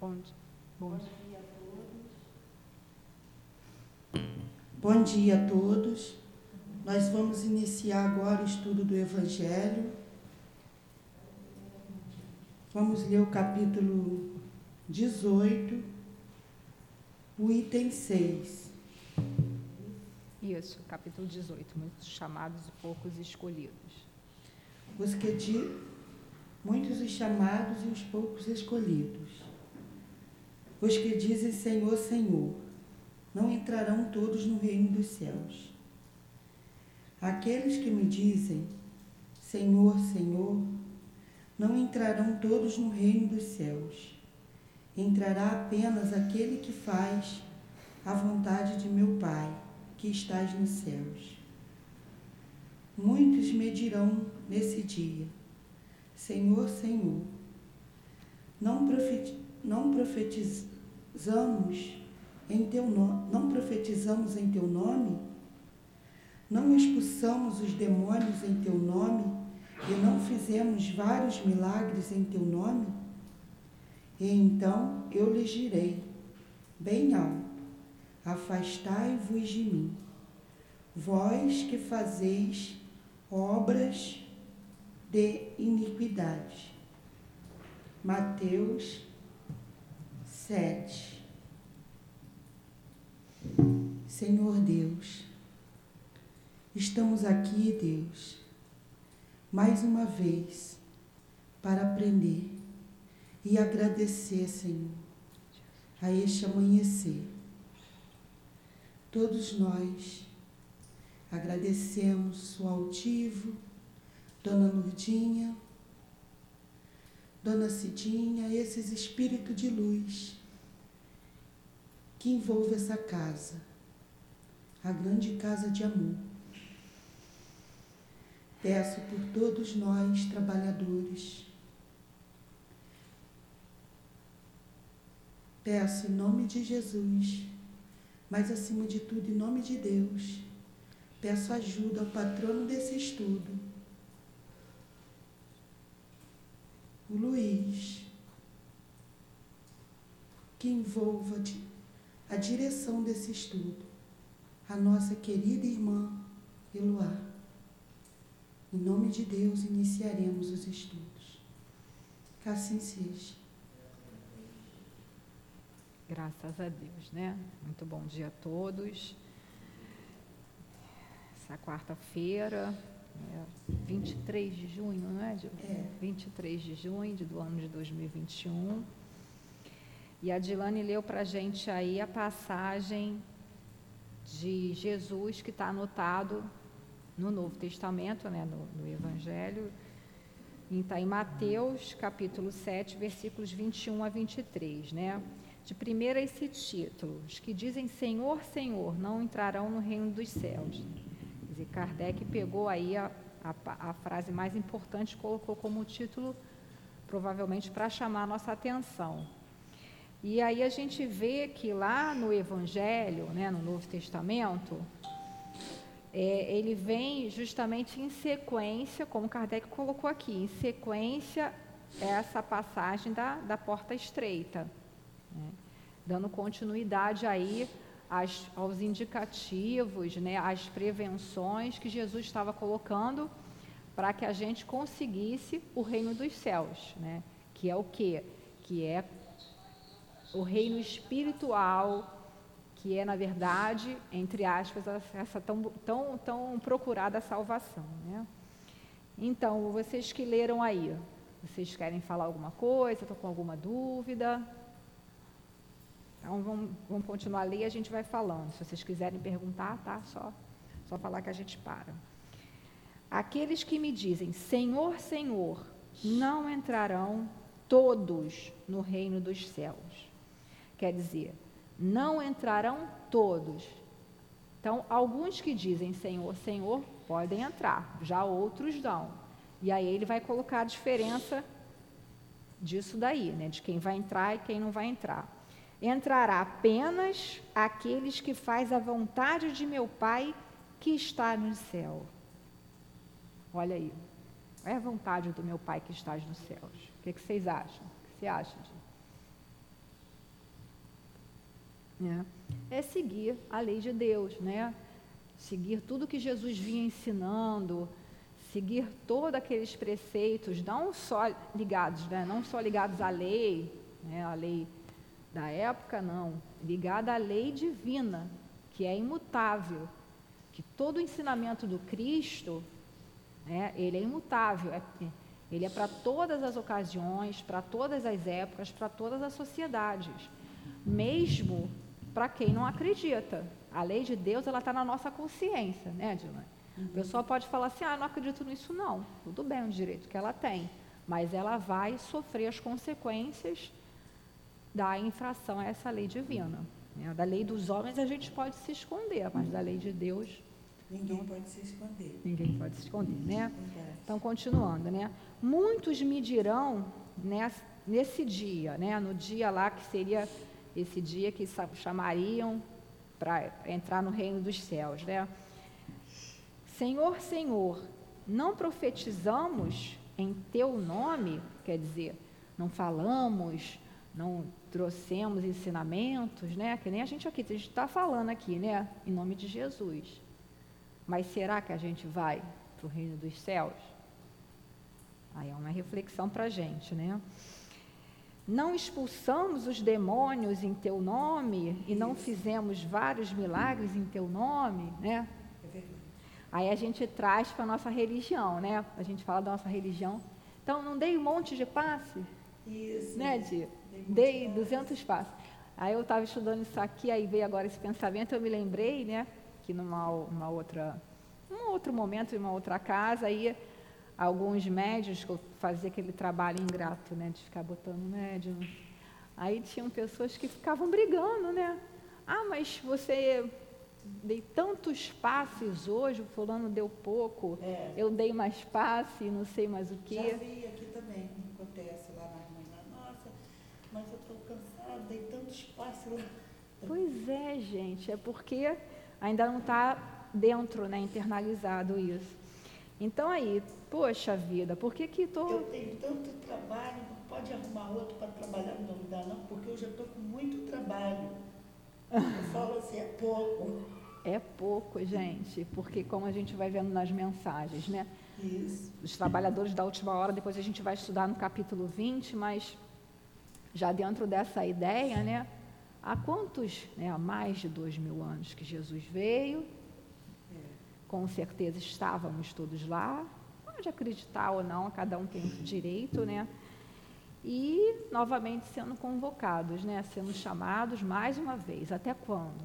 Bom, bom, dia a todos. Bom dia a todos. Nós vamos iniciar agora o estudo do Evangelho. Vamos ler o capítulo 18, o item 6. Isso, capítulo 18, muitos chamados e poucos escolhidos. Os que de, muitos os chamados e os poucos escolhidos. Os que dizem Senhor, Senhor, não entrarão todos no reino dos céus. Aqueles que me dizem Senhor, Senhor, não entrarão todos no reino dos céus. Entrará apenas aquele que faz a vontade de meu Pai, que estás nos céus. Muitos me dirão nesse dia: Senhor, Senhor, não profetizamos não profetizamos em teu nome, não profetizamos em teu nome? Não expulsamos os demônios em teu nome e não fizemos vários milagres em teu nome? E então eu lhes direi, bem alto, afastai-vos de mim, vós que fazeis obras de iniquidade. Mateus 7. Senhor Deus, estamos aqui, Deus, mais uma vez para aprender e agradecer, Senhor, a este amanhecer. Todos nós agradecemos o altivo, Dona Lurdinha, Dona Cidinha, esses espíritos de luz que envolve essa casa, a grande casa de amor. Peço por todos nós, trabalhadores, peço em nome de Jesus, mas acima de tudo em nome de Deus, peço ajuda ao patrono desse estudo, o Luiz, que envolva a direção desse estudo, a nossa querida irmã Eloá. Em nome de Deus, iniciaremos os estudos. Que assim seja. Graças a Deus, né? Muito bom dia a todos. Essa quarta-feira, é, 23 de junho, não é, Gil? É. 23 de junho do ano de 2021. E a Dilane leu para a gente aí a passagem de Jesus que está anotado no Novo Testamento, né, no, no Evangelho. Está em Mateus, capítulo 7, versículos 21 a 23, né? De primeira esse título, os que dizem Senhor, Senhor, não entrarão no reino dos céus. E Kardec pegou aí a, a, a frase mais importante e colocou como título, provavelmente para chamar a nossa atenção. E aí a gente vê que lá no Evangelho, né, no Novo Testamento, é, ele vem justamente em sequência, como Kardec colocou aqui, em sequência essa passagem da, da porta estreita, né, dando continuidade aí aos indicativos, né, às prevenções que Jesus estava colocando para que a gente conseguisse o reino dos céus, né, que é o quê? Que é o reino espiritual, que é, na verdade, entre aspas, essa tão, tão, tão procurada salvação. Né? Então, vocês que leram aí, vocês querem falar alguma coisa? Estão com alguma dúvida? Então vamos, vamos continuar a ler e a gente vai falando. Se vocês quiserem perguntar, tá? Só, só falar que a gente para. Aqueles que me dizem Senhor, Senhor, não entrarão todos no reino dos céus. Quer dizer, não entrarão todos. Então, alguns que dizem Senhor, Senhor, podem entrar, já outros não. E aí ele vai colocar a diferença disso daí, né? De quem vai entrar e quem não vai entrar entrará apenas aqueles que faz a vontade de meu Pai que está no céu. Olha aí. É a vontade do meu Pai que está nos céus. O que, que vocês acham? O que você acha? De... né? é seguir a lei de Deus, né? seguir tudo que Jesus vinha ensinando, seguir todos aqueles preceitos, não só ligados, né? não só ligados à lei, né? a lei da época, não, ligada à lei divina, que é imutável, que todo o ensinamento do Cristo, né, ele é imutável, é, ele é para todas as ocasiões, para todas as épocas, para todas as sociedades, mesmo para quem não acredita. A lei de Deus ela está na nossa consciência, né, Dilma? Uhum. A pessoa pode falar assim, ah, não acredito nisso não. Tudo bem, um direito que ela tem, mas ela vai sofrer as consequências da infração a essa lei divina. Né? Da lei dos homens a gente pode se esconder, mas da lei de Deus Ninguém pode se esconder. Ninguém pode se esconder, né? Então, continuando, né? Muitos me dirão nesse dia, né? No dia lá que seria esse dia que chamariam para entrar no reino dos céus, né? Senhor, Senhor, não profetizamos em teu nome, quer dizer, não falamos, não trouxemos ensinamentos, né? Que nem a gente aqui, a gente está falando aqui, né? Em nome de Jesus. Mas será que a gente vai para o reino dos céus? Aí é uma reflexão para a gente, né? Não expulsamos os demônios em teu nome e não fizemos vários milagres em teu nome, né? É Aí a gente traz para a nossa religião, né? A gente fala da nossa religião. Então, não dei um monte de passe? Isso. Né, Di? Dei 200 passes. Aí eu estava estudando isso aqui, aí veio agora esse pensamento, eu me lembrei, né? Que numa uma outra, um outro momento, em uma outra casa, aí alguns médios que eu fazia aquele trabalho ingrato, né, de ficar botando médium. Aí tinham pessoas que ficavam brigando, né? Ah, mas você dei tantos passes hoje, o fulano deu pouco, é. eu dei mais passe, não sei mais o quê. Já vi aqui também, acontece lá na irmã, nossa, mas eu estou cansada, dei tantos passes. Pois é, gente, é porque ainda não está dentro, né, internalizado isso. Então aí, poxa vida, por que que tô... Eu tenho tanto trabalho, não pode arrumar outro para trabalhar no meu lugar não, porque eu já estou com muito trabalho. Eu falo assim, é pouco. É pouco, gente, porque como a gente vai vendo nas mensagens, né? Isso. Os trabalhadores da última hora, depois a gente vai estudar no capítulo 20, mas já dentro dessa ideia, né? Há quantos, né, há mais de dois mil anos que Jesus veio, com certeza estávamos todos lá, pode acreditar ou não, cada um tem direito, né? E novamente sendo convocados, né? Sendo chamados mais uma vez. Até quando?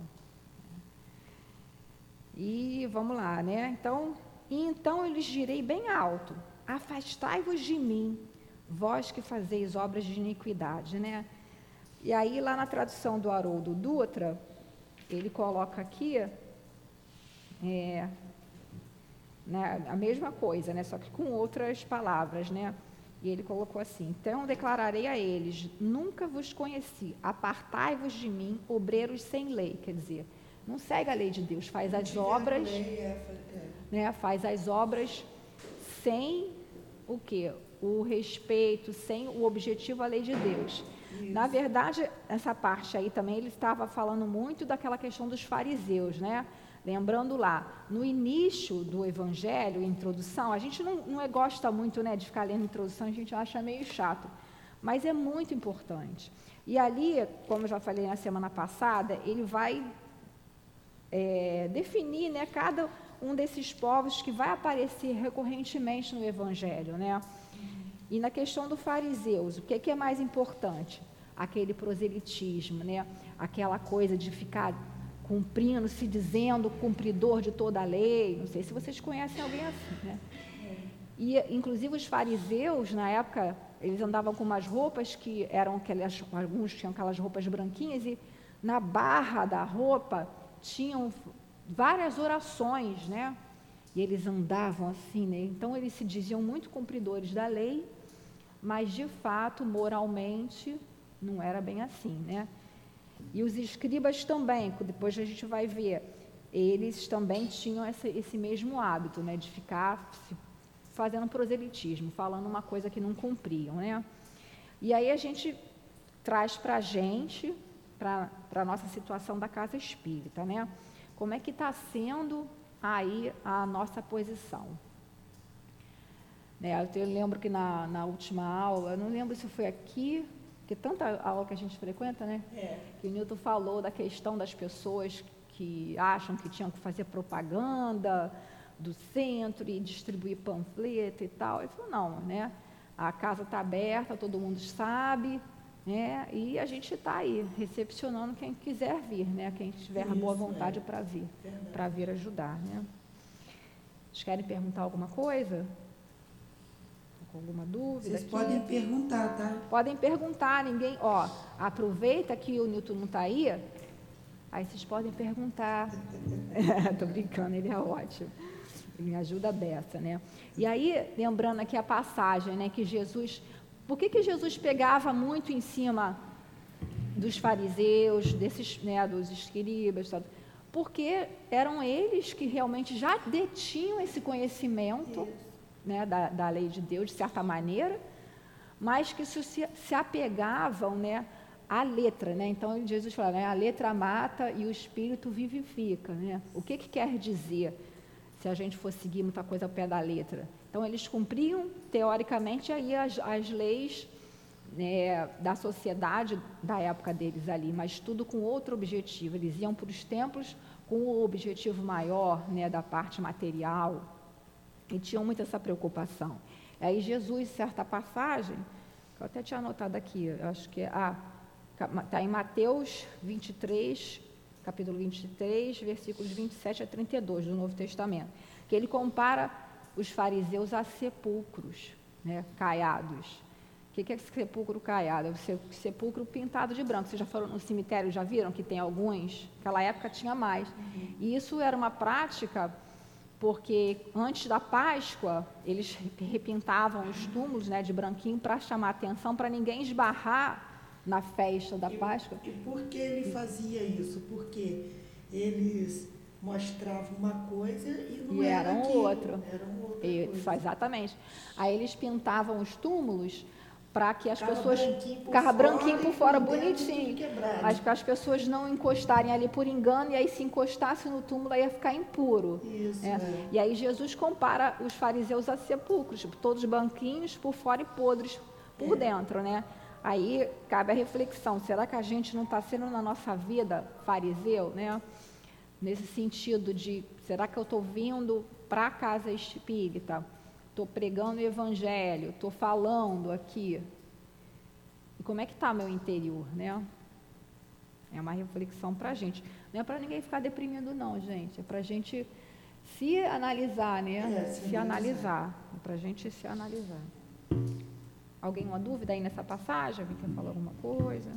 E vamos lá, né? Então, e então eu lhes direi bem alto: Afastai-vos de mim, vós que fazeis obras de iniquidade, né? E aí lá na tradução do Haroldo Dutra, ele coloca aqui é, né, a mesma coisa, né, só que com outras palavras, né? E ele colocou assim: Então declararei a eles: Nunca vos conheci, apartai-vos de mim, obreiros sem lei. Quer dizer, não segue a lei de Deus, faz as obras, é, é. né? Faz as obras sem o que? O respeito, sem o objetivo à lei de Deus. Isso. Na verdade, essa parte aí também ele estava falando muito daquela questão dos fariseus, né? Lembrando lá, no início do Evangelho, introdução, a gente não, não é, gosta muito né, de ficar lendo introdução, a gente acha meio chato, mas é muito importante. E ali, como eu já falei na semana passada, ele vai é, definir né, cada um desses povos que vai aparecer recorrentemente no Evangelho. Né? E na questão do fariseus, o que é, que é mais importante? Aquele proselitismo, né? aquela coisa de ficar cumprindo, se dizendo cumpridor de toda a lei. Não sei se vocês conhecem alguém assim, né? E, inclusive, os fariseus, na época, eles andavam com umas roupas que eram aquelas, alguns tinham aquelas roupas branquinhas e na barra da roupa tinham várias orações, né? E eles andavam assim, né? Então, eles se diziam muito cumpridores da lei, mas, de fato, moralmente, não era bem assim, né? E os escribas também, depois a gente vai ver, eles também tinham esse, mesmo hábito, né, de ficar fazendo proselitismo, falando uma coisa que não cumpriam, né? E aí a gente traz para a gente, para a nossa situação da casa espírita, né? Como é que está sendo aí a nossa posição? Né, eu lembro que na, na última aula, eu não lembro se foi aqui, que tanta aula que a gente frequenta, né? É. Que o Newton falou da questão das pessoas que acham que tinham que fazer propaganda do centro e distribuir panfleto e tal. Ele falou, não, né? A casa está aberta, todo mundo sabe, né? E a gente está aí, recepcionando quem quiser vir, né? Quem tiver Isso, boa vontade é. para vir, para vir ajudar, né? Vocês querem perguntar alguma coisa? Alguma dúvida? Vocês aqui? podem perguntar, tá? Podem perguntar, ninguém, ó, aproveita que o Newton não está aí, aí vocês podem perguntar. Estou brincando, ele é ótimo. Ele me ajuda dessa, né? E aí, lembrando aqui a passagem, né, que Jesus por que, que Jesus pegava muito em cima dos fariseus, desses, né, dos escribas? Porque eram eles que realmente já detinham esse conhecimento né, da, da lei de Deus, de certa maneira, mas que se, se apegavam né, à letra. Né? Então, Jesus fala, né, a letra mata e o espírito vivifica. Né? O que, que quer dizer se a gente for seguir muita coisa ao pé da letra? Então, eles cumpriam, teoricamente, aí as, as leis né, da sociedade da época deles ali, mas tudo com outro objetivo. Eles iam para os templos com o objetivo maior né, da parte material e tinham muito essa preocupação. Aí Jesus, certa passagem, que eu até tinha anotado aqui, acho que ah, está em Mateus 23, capítulo 23, versículos 27 a 32 do Novo Testamento, que ele compara os fariseus a sepulcros né, caiados. O que, é sepulcro caiado? É o sepulcro pintado de branco. Vocês já foram no cemitério, já viram que tem alguns? Naquela época tinha mais. Uhum. E isso era uma prática porque antes da Páscoa eles repintavam os túmulos né, de branquinho para chamar atenção, para ninguém esbarrar na festa da Páscoa. E, e por que ele fazia isso? Porque eles mostrava uma coisa e não e era, era um aquilo, outro. Era um outro exatamente. Aí eles pintavam os túmulos para que as Ficava pessoas ficava branquinho por fora, bonitinho. Mas para as pessoas não encostarem ali por engano e aí se encostasse no túmulo ia ficar impuro. Isso, é. É. E aí Jesus compara os fariseus a sepulcros, tipo, todos banquinhos por fora e podres por é. dentro, né? Aí cabe a reflexão: será que a gente não está sendo na nossa vida fariseu, né? nesse sentido de será que eu estou vindo para a casa espírita? Estou pregando o evangelho, estou falando aqui. E como é que está meu interior, né? É uma reflexão para a gente. Não é para ninguém ficar deprimido, não, gente. É para a gente se analisar, né? É, se, se analisar. É para a gente se analisar. Alguém uma dúvida aí nessa passagem? Alguém quer falar alguma coisa?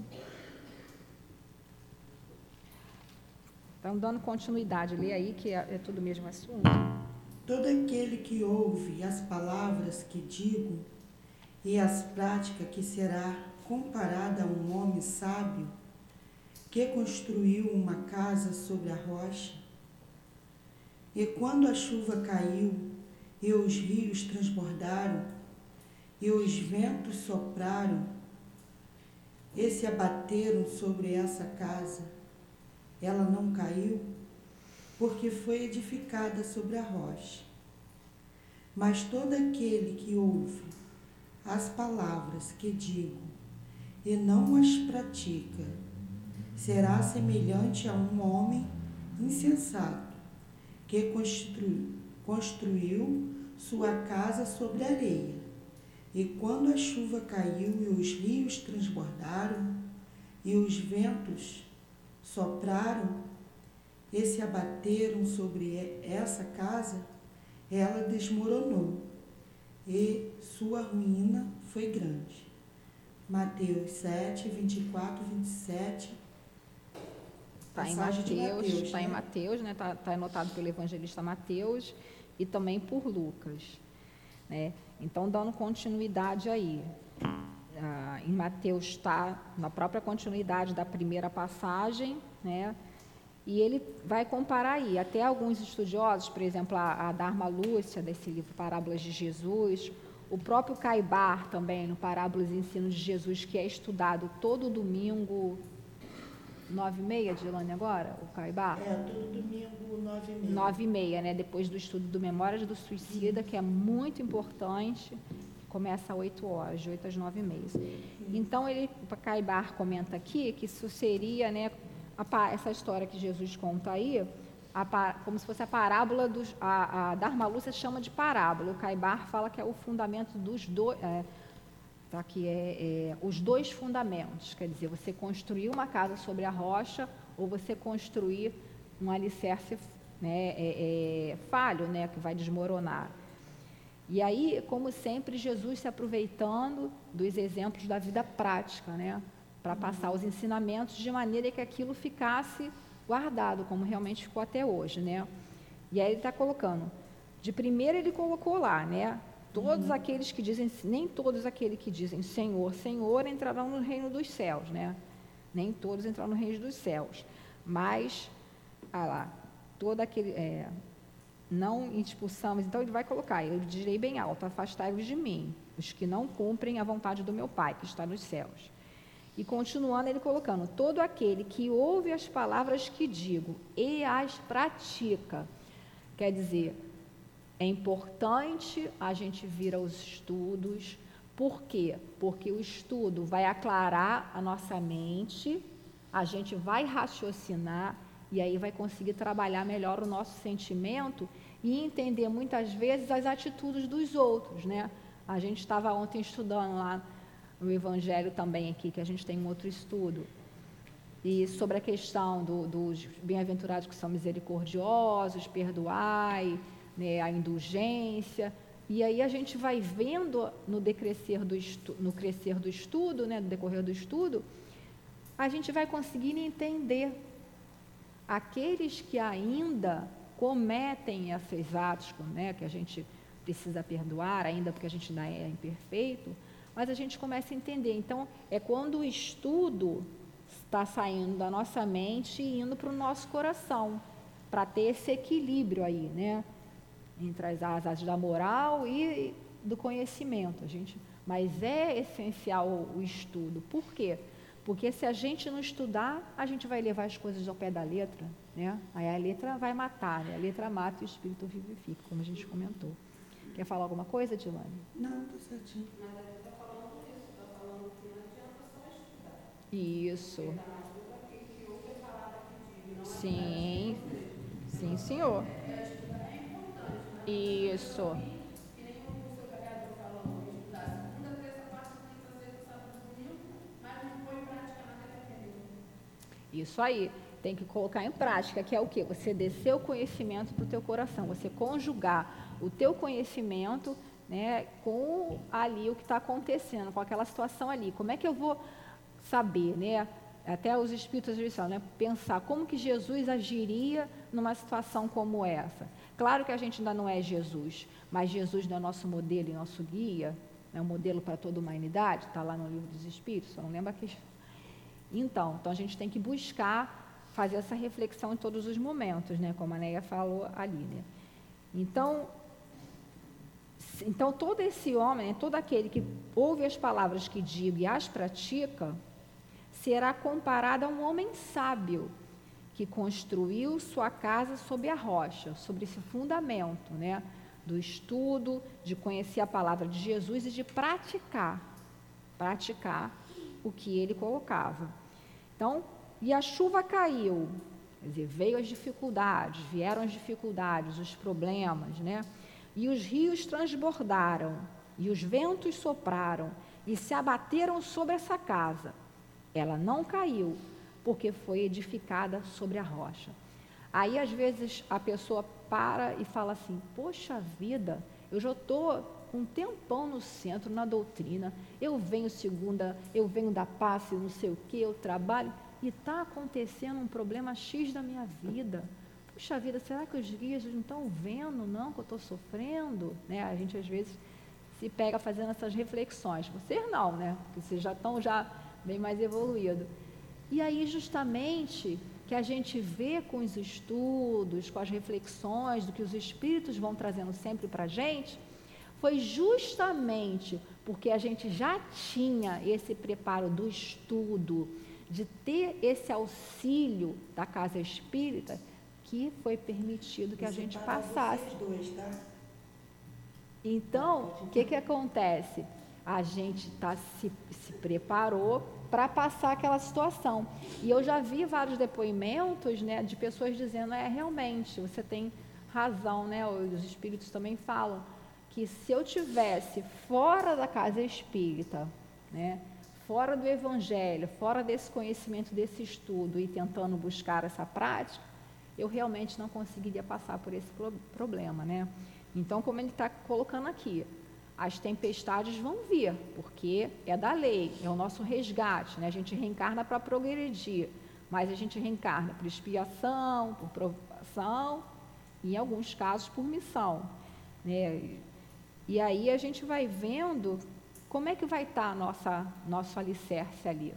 Então, dando continuidade, lê aí que é, é tudo o mesmo assunto. Todo aquele que ouve as palavras que digo e as práticas que será comparada a um homem sábio que construiu uma casa sobre a rocha, e quando a chuva caiu e os rios transbordaram e os ventos sopraram e se abateram sobre essa casa, ela não caiu, porque foi edificada sobre a rocha. Mas todo aquele que ouve as palavras que digo e não as pratica, será semelhante a um homem insensato que construiu, construiu sua casa sobre areia. E quando a chuva caiu e os rios transbordaram e os ventos sopraram e se abateram sobre essa casa, ela desmoronou e sua ruína foi grande. Mateus 7, 24, 27. Está em Mateus, está né? em Mateus, né? Está tá anotado pelo evangelista Mateus e também por Lucas, né? Então, dando continuidade aí ah, em Mateus está na própria continuidade da primeira passagem, né? E ele vai comparar aí, até alguns estudiosos, por exemplo, a, a Dharma Lúcia, desse livro Parábolas de Jesus, o próprio Caibar também, no Parábolas e Ensino de Jesus, que é estudado todo domingo, nove e meia, Dilane, agora, o Caibá? É, todo domingo, nove e meia. Nove e meia, né? Depois do estudo do Memórias do Suicida, que é muito importante. Começa às 8 horas, de 8 às 9 e meia. Então, ele, o Caibar comenta aqui que isso seria, né, essa história que Jesus conta aí, a, como se fosse a parábola dos. A, a Dharma Lúcia chama de parábola. O Caibar fala que é o fundamento dos dois. É, tá, que é, é, os dois fundamentos. Quer dizer, você construir uma casa sobre a rocha ou você construir um alicerce né, é, é, falho, né, que vai desmoronar. E aí, como sempre, Jesus se aproveitando dos exemplos da vida prática, né, para passar os ensinamentos de maneira que aquilo ficasse guardado, como realmente ficou até hoje, né? E aí ele está colocando, de primeiro ele colocou lá, né? Todos uhum. aqueles que dizem, nem todos aqueles que dizem Senhor, Senhor entrarão no reino dos céus, né? Nem todos entrarão no reino dos céus. Mas, ah lá, todo aquele, é, não expulsamos, então ele vai colocar, eu direi bem alto, afastai-vos de mim, os que não cumprem a vontade do meu Pai, que está nos céus. E continuando ele colocando, todo aquele que ouve as palavras que digo e as pratica, quer dizer, é importante a gente vir aos estudos. Por quê? Porque o estudo vai aclarar a nossa mente, a gente vai raciocinar e aí vai conseguir trabalhar melhor o nosso sentimento e entender muitas vezes as atitudes dos outros, né? A gente estava ontem estudando lá no Evangelho também aqui, que a gente tem um outro estudo, e sobre a questão do, dos bem-aventurados que são misericordiosos, perdoai, né, a indulgência. E aí a gente vai vendo no decrescer do no crescer do estudo, né, no decorrer do estudo, a gente vai conseguindo entender aqueles que ainda cometem esses atos, né, que a gente precisa perdoar, ainda porque a gente ainda é imperfeito, mas a gente começa a entender. Então, é quando o estudo está saindo da nossa mente e indo para o nosso coração, para ter esse equilíbrio aí, né? entre as asas da moral e do conhecimento. A gente, mas é essencial o estudo. Por quê? Porque se a gente não estudar, a gente vai levar as coisas ao pé da letra, né? Aí a letra vai matar, né? A letra mata e o espírito vivifica, como a gente comentou. Quer falar alguma coisa, Dilane? Não, está certinho. Isso. Sim, sim, senhor. Isso. Isso aí, tem que colocar em prática, que é o quê? Você descer o conhecimento para o teu coração, você conjugar o teu conhecimento né, com ali o que está acontecendo, com aquela situação ali. Como é que eu vou saber, né? Até os espíritos falam, né? Pensar como que Jesus agiria numa situação como essa. Claro que a gente ainda não é Jesus, mas Jesus não é nosso modelo e nosso guia, é um modelo para toda a humanidade, está lá no livro dos Espíritos, só não lembro aqui. Então, então a gente tem que buscar fazer essa reflexão em todos os momentos, né? Como a Neia falou ali, né? Então, então todo esse homem, todo aquele que ouve as palavras que digo e as pratica, será comparado a um homem sábio que construiu sua casa sobre a rocha, sobre esse fundamento, né? Do estudo, de conhecer a palavra de Jesus e de praticar, praticar o que ele colocava. Então, e a chuva caiu, quer dizer, veio as dificuldades, vieram as dificuldades, os problemas, né? E os rios transbordaram, e os ventos sopraram, e se abateram sobre essa casa. Ela não caiu, porque foi edificada sobre a rocha. Aí, às vezes, a pessoa para e fala assim: Poxa vida, eu já estou um tempão no centro, na doutrina, eu venho segunda, eu venho da passe, não sei o que, eu trabalho, e está acontecendo um problema X da minha vida. Puxa vida, será que os guias não estão vendo, não, que eu estou sofrendo? Né? A gente, às vezes, se pega fazendo essas reflexões. Vocês não, né? Porque vocês já estão já bem mais evoluídos. E aí, justamente, que a gente vê com os estudos, com as reflexões, do que os espíritos vão trazendo sempre para a gente, foi justamente porque a gente já tinha esse preparo do estudo, de ter esse auxílio da casa espírita que foi permitido que a gente passasse. Dois, tá? Então, o que, que acontece? A gente tá, se, se preparou para passar aquela situação. E eu já vi vários depoimentos né, de pessoas dizendo, é, realmente, você tem razão, né? Os espíritos também falam que se eu tivesse fora da casa espírita, né, fora do evangelho, fora desse conhecimento, desse estudo e tentando buscar essa prática, eu realmente não conseguiria passar por esse problema, né? Então, como ele está colocando aqui, as tempestades vão vir, porque é da lei, é o nosso resgate, né? A gente reencarna para progredir, mas a gente reencarna por expiação, por provação, e em alguns casos por missão, né? E aí a gente vai vendo como é que vai estar tá nossa nosso alicerce ali.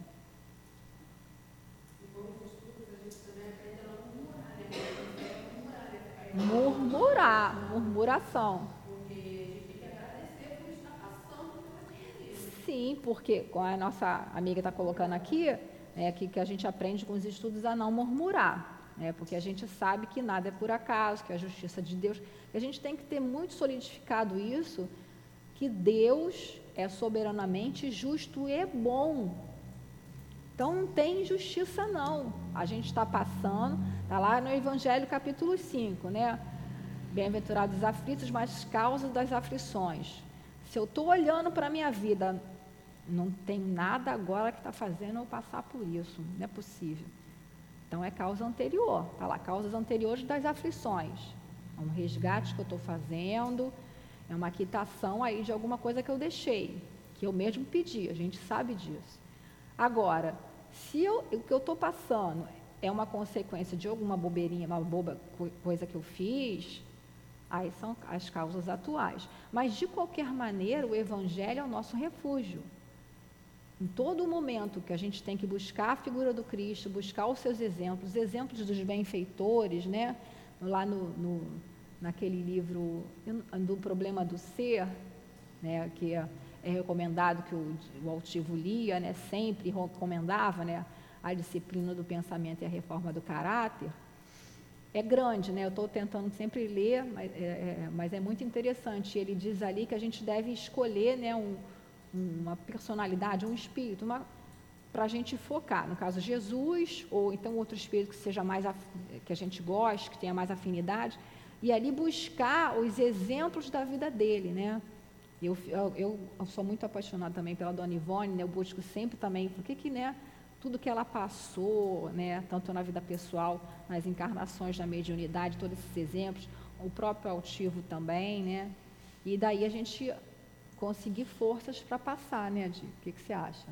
Murmurar, murmuração. Sim, porque como a nossa amiga está colocando aqui, é que, que a gente aprende com os estudos a não murmurar. Né? Porque a gente sabe que nada é por acaso, que é a justiça de Deus. A gente tem que ter muito solidificado isso, que Deus é soberanamente justo e bom. Então não tem injustiça não. A gente está passando, está lá no Evangelho capítulo 5, né? Bem-aventurados os aflitos, mas causas das aflições. Se eu estou olhando para a minha vida, não tem nada agora que está fazendo eu passar por isso. Não é possível. Então é causa anterior. Está lá, causas anteriores das aflições. É um resgate que eu estou fazendo, é uma quitação aí de alguma coisa que eu deixei, que eu mesmo pedi, a gente sabe disso. Agora, se eu, o que eu estou passando é uma consequência de alguma bobeirinha, uma boba coisa que eu fiz, aí são as causas atuais. Mas, de qualquer maneira, o Evangelho é o nosso refúgio. Em todo momento que a gente tem que buscar a figura do Cristo, buscar os seus exemplos, exemplos dos benfeitores, né? lá no, no naquele livro do Problema do Ser, né? que é é recomendado que o, o altivo lia, né, sempre recomendava né, a disciplina do pensamento e a reforma do caráter, é grande, né? Eu estou tentando sempre ler, mas é, é, mas é, muito interessante. Ele diz ali que a gente deve escolher, né, um, uma personalidade, um espírito, para a gente focar. No caso, Jesus ou então outro espírito que seja mais que a gente goste, que tenha mais afinidade, e ali buscar os exemplos da vida dele, né? Eu, eu, eu, sou muito apaixonada também pela Dona Ivone, né? eu busco sempre também, porque que, né, tudo que ela passou, né, tanto na vida pessoal, nas encarnações, na mediunidade, todos esses exemplos, o próprio altivo também, né? E daí a gente conseguir forças para passar, né, Adi? O que, que você acha?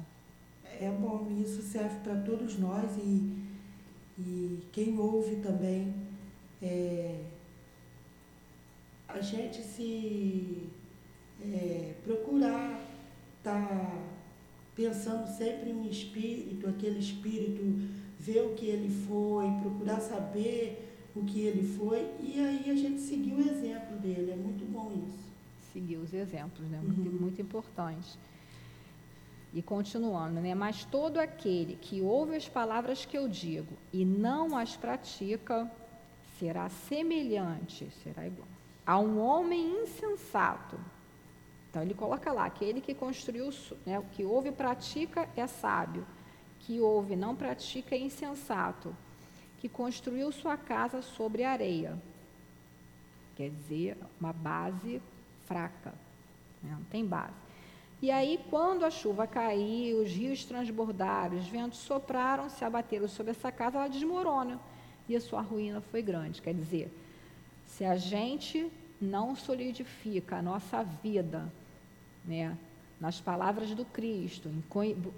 É bom, isso serve para todos nós e, e quem ouve também. É, a gente se é, procurar estar tá pensando sempre em espírito, aquele espírito ver o que ele foi, procurar saber o que ele foi, e aí a gente seguir o exemplo dele. É muito bom isso. Seguir os exemplos, né? Muito, uhum. muito importante. E continuando, né? Mas todo aquele que ouve as palavras que eu digo e não as pratica, será semelhante, será igual a um homem insensato então ele coloca lá, aquele que construiu, né, o que ouve e pratica é sábio, que ouve e não pratica é insensato, que construiu sua casa sobre areia. Quer dizer, uma base fraca, né, não tem base. E aí, quando a chuva caiu, os rios transbordaram, os ventos sopraram, se abateram sobre essa casa, ela desmorona. E a sua ruína foi grande. Quer dizer, se a gente não solidifica a nossa vida né, nas palavras do Cristo, em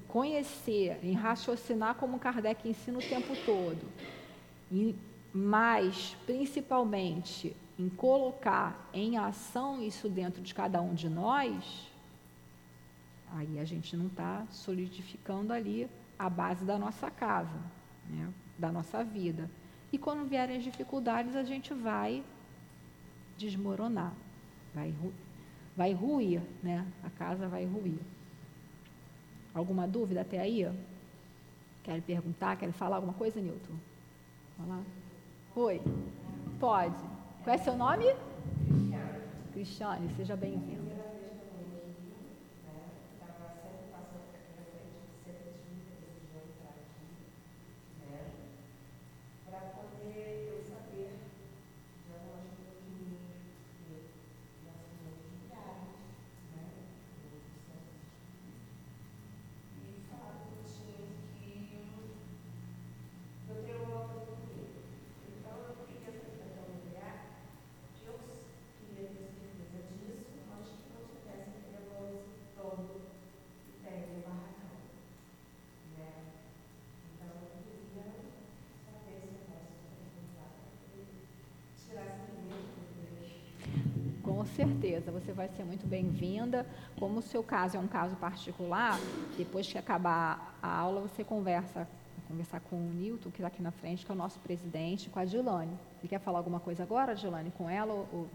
conhecer, em raciocinar como Kardec ensina o tempo todo, e, mas principalmente em colocar em ação isso dentro de cada um de nós, aí a gente não está solidificando ali a base da nossa casa, né, da nossa vida. E quando vierem as dificuldades, a gente vai desmoronar, vai vai ruir, né? A casa vai ruir. Alguma dúvida até aí? Quer perguntar? Quer falar alguma coisa, Nilton? Falar? Oi. Pode. Qual é seu nome? Cristiane. Seja bem-vindo. Certeza, você vai ser muito bem-vinda. Como o seu caso é um caso particular, depois que acabar a aula, você conversa conversar com o Nilton, que está aqui na frente, que é o nosso presidente, com a Dilane. Você quer falar alguma coisa agora, Dilane, com ela? Ou...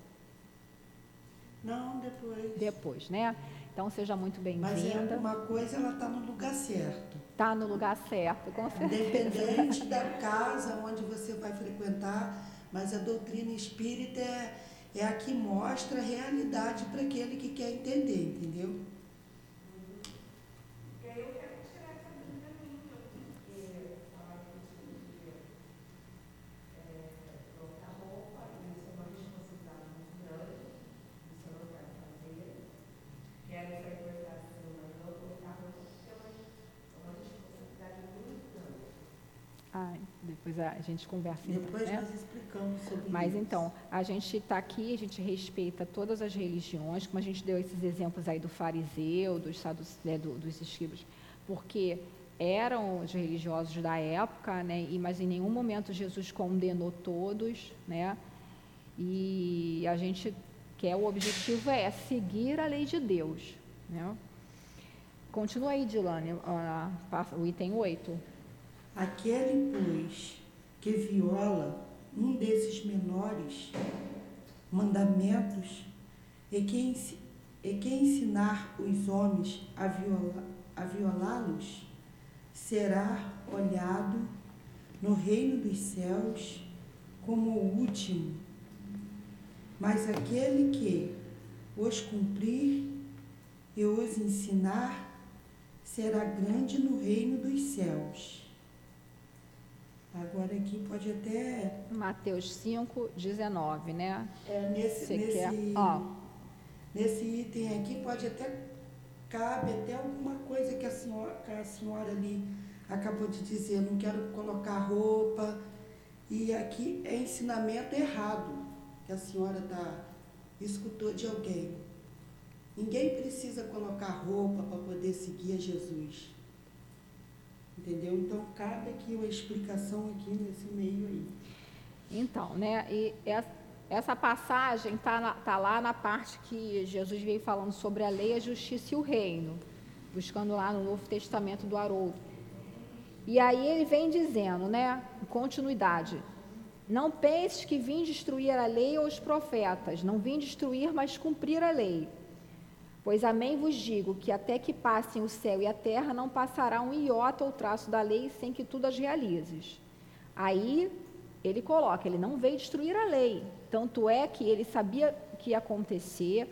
Não, depois. Depois, né? Então, seja muito bem-vinda. Mas é uma coisa, ela está no lugar certo. Está no lugar certo, com certeza. Independente da casa onde você vai frequentar, mas a doutrina espírita é é a que mostra a realidade para aquele que quer entender, entendeu? depois a gente conversa. Então, depois né? nós explicamos sobre Mas isso. então, a gente está aqui, a gente respeita todas as religiões, como a gente deu esses exemplos aí do fariseu, dos, né, do, dos escribas, porque eram os religiosos da época, né, e, mas em nenhum momento Jesus condenou todos, né, e a gente quer, o objetivo é seguir a lei de Deus. Né? Continua aí, Dilane, o item 8. Aquele, pois, que viola um desses menores mandamentos e que, e que ensinar os homens a, viola, a violá-los, será olhado no reino dos céus como o último. Mas aquele que os cumprir e os ensinar será grande no reino dos céus. Agora aqui pode até. Mateus 5, 19, né? É, nesse, Você nesse, quer? Ó. nesse item aqui pode até. Cabe até alguma coisa que a senhora, que a senhora ali acabou de dizer, não quero colocar roupa. E aqui é ensinamento errado que a senhora tá, escutou de alguém. Ninguém precisa colocar roupa para poder seguir a Jesus. Entendeu? Então, cabe aqui uma explicação aqui nesse meio aí. Então, né, e essa passagem está tá lá na parte que Jesus veio falando sobre a lei, a justiça e o reino, buscando lá no Novo Testamento do Haroldo. E aí ele vem dizendo, né, continuidade, não penses que vim destruir a lei ou os profetas, não vim destruir, mas cumprir a lei. Pois amém vos digo que até que passem o céu e a terra, não passará um iota ou traço da lei sem que tu as realizes. Aí ele coloca, ele não veio destruir a lei. Tanto é que ele sabia que ia acontecer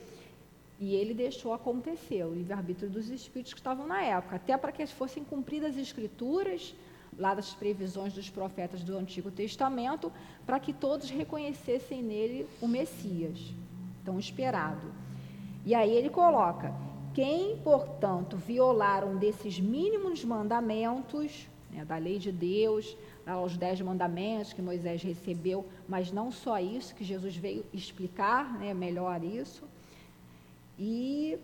e ele deixou acontecer, o livre-arbítrio dos espíritos que estavam na época, até para que fossem cumpridas as escrituras, lá das previsões dos profetas do Antigo Testamento, para que todos reconhecessem nele o Messias, tão esperado. E aí ele coloca: quem, portanto, violar um desses mínimos mandamentos, né, da lei de Deus, aos dez mandamentos que Moisés recebeu, mas não só isso, que Jesus veio explicar né, melhor isso, e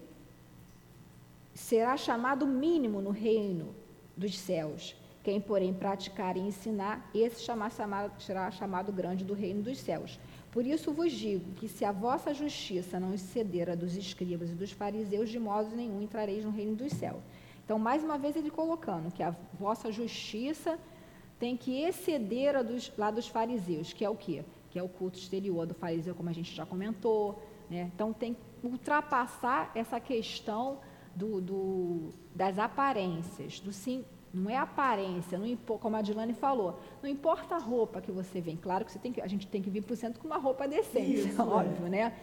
será chamado mínimo no reino dos céus. Quem, porém, praticar e ensinar, esse será chamado grande do reino dos céus. Por isso vos digo que se a vossa justiça não exceder a dos escribas e dos fariseus, de modo nenhum entrareis no reino dos céus. Então, mais uma vez, ele colocando que a vossa justiça tem que exceder a dos, lá dos fariseus, que é o quê? Que é o culto exterior do fariseu, como a gente já comentou. Né? Então, tem que ultrapassar essa questão do, do, das aparências, do sim, Não é aparência, não como a Dilane falou, não importa a roupa que você vem. Claro que, você tem que a gente tem que vir para o centro com uma roupa decente, Isso, óbvio, é. né?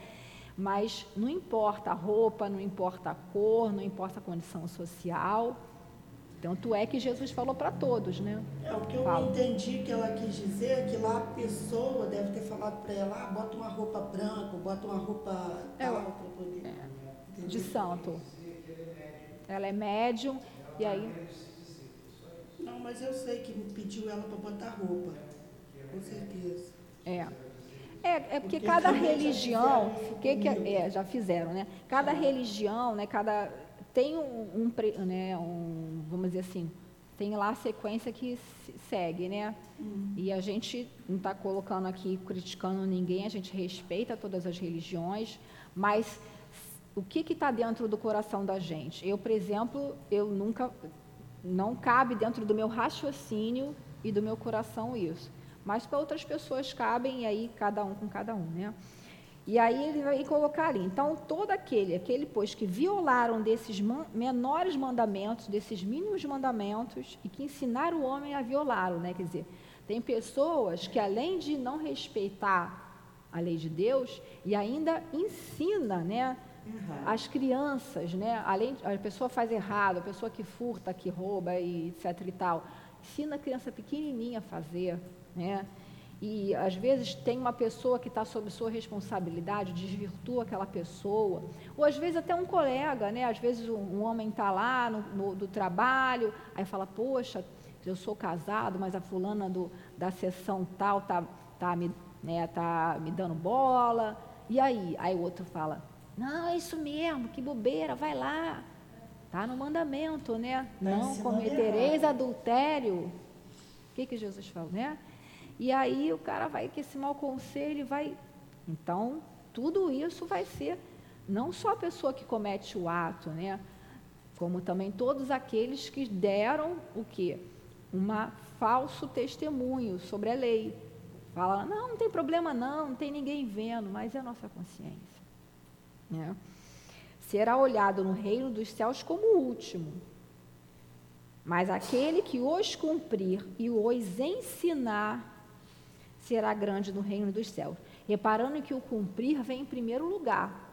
Mas não importa a roupa, não importa a cor, não importa a condição social. Tanto é que Jesus falou para todos, né? É, o que eu Fala. entendi que ela quis dizer é que lá a pessoa deve ter falado para ela, ah, bota uma roupa branca, bota uma roupa é, tal para poder. É, de santo. Ela é médium, e aí não, mas eu sei que pediu ela para botar roupa. Com certeza. É. É, é porque, porque cada religião, que que é, é, já fizeram, né? Cada já. religião, né? Cada tem um, um, né? Um, vamos dizer assim, tem lá a sequência que segue, né? Hum. E a gente não está colocando aqui criticando ninguém, a gente respeita todas as religiões, mas o que está dentro do coração da gente? Eu, por exemplo, eu nunca não cabe dentro do meu raciocínio e do meu coração isso. Mas para outras pessoas cabem, e aí cada um com cada um, né? E aí ele vai colocar ali. Então, todo aquele, aquele, pois, que violaram desses man, menores mandamentos, desses mínimos mandamentos, e que ensinaram o homem a violá-lo, né? Quer dizer, tem pessoas que, além de não respeitar a lei de Deus, e ainda ensina, né? Uhum. As crianças, né? Além a pessoa faz errado, a pessoa que furta, que rouba e etc e tal, ensina a criança pequenininha a fazer, né? E às vezes tem uma pessoa que está sob sua responsabilidade, desvirtua aquela pessoa, ou às vezes até um colega, né? Às vezes um, um homem está lá no, no, do trabalho, aí fala, poxa, eu sou casado, mas a fulana do, da sessão tal tá, tá, me, né, tá me dando bola. E aí? Aí o outro fala, não, é isso mesmo, que bobeira, vai lá. Está no mandamento, né? Tá não cometereis adultério. O que, que Jesus falou, né? E aí o cara vai que esse mau conselho vai. Então, tudo isso vai ser não só a pessoa que comete o ato, né? Como também todos aqueles que deram o quê? Um falso testemunho sobre a lei. Fala, não, não tem problema não, não tem ninguém vendo, mas é a nossa consciência. Né? Será olhado no reino dos céus como o último. Mas aquele que os cumprir e os ensinar será grande no reino dos céus. Reparando que o cumprir vem em primeiro lugar.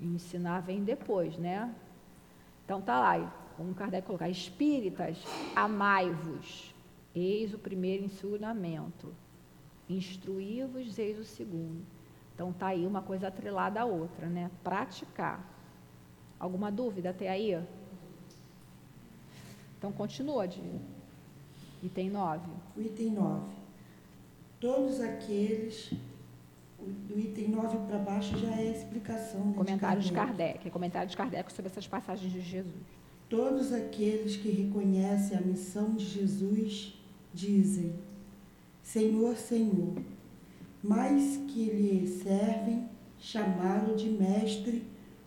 E ensinar vem depois, né? Então tá lá, como Kardec colocar, espíritas, amai-vos. Eis o primeiro ensinamento. Instruí-vos, eis o segundo. Então tá aí uma coisa atrelada à outra, né? Praticar. Alguma dúvida até aí? Então continua de item 9. O item 9. Todos aqueles do item 9 para baixo já é explicação. Né, comentário de Kardec. de Kardec, é comentário de Kardec sobre essas passagens de Jesus. Todos aqueles que reconhecem a missão de Jesus dizem: Senhor, Senhor mas que lhe servem chamá-lo de mestre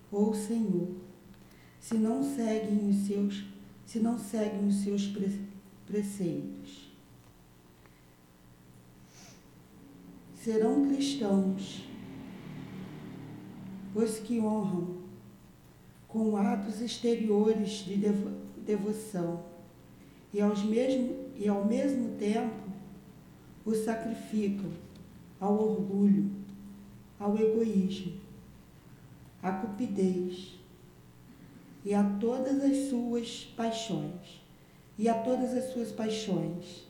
ou senhor. Se não seguem os seus, se não seguem os seus preceitos. Serão cristãos os que honram com atos exteriores de devo, devoção e, aos mesmo, e ao mesmo tempo o sacrificam ao orgulho, ao egoísmo, à cupidez e a todas as suas paixões. E a todas as suas paixões.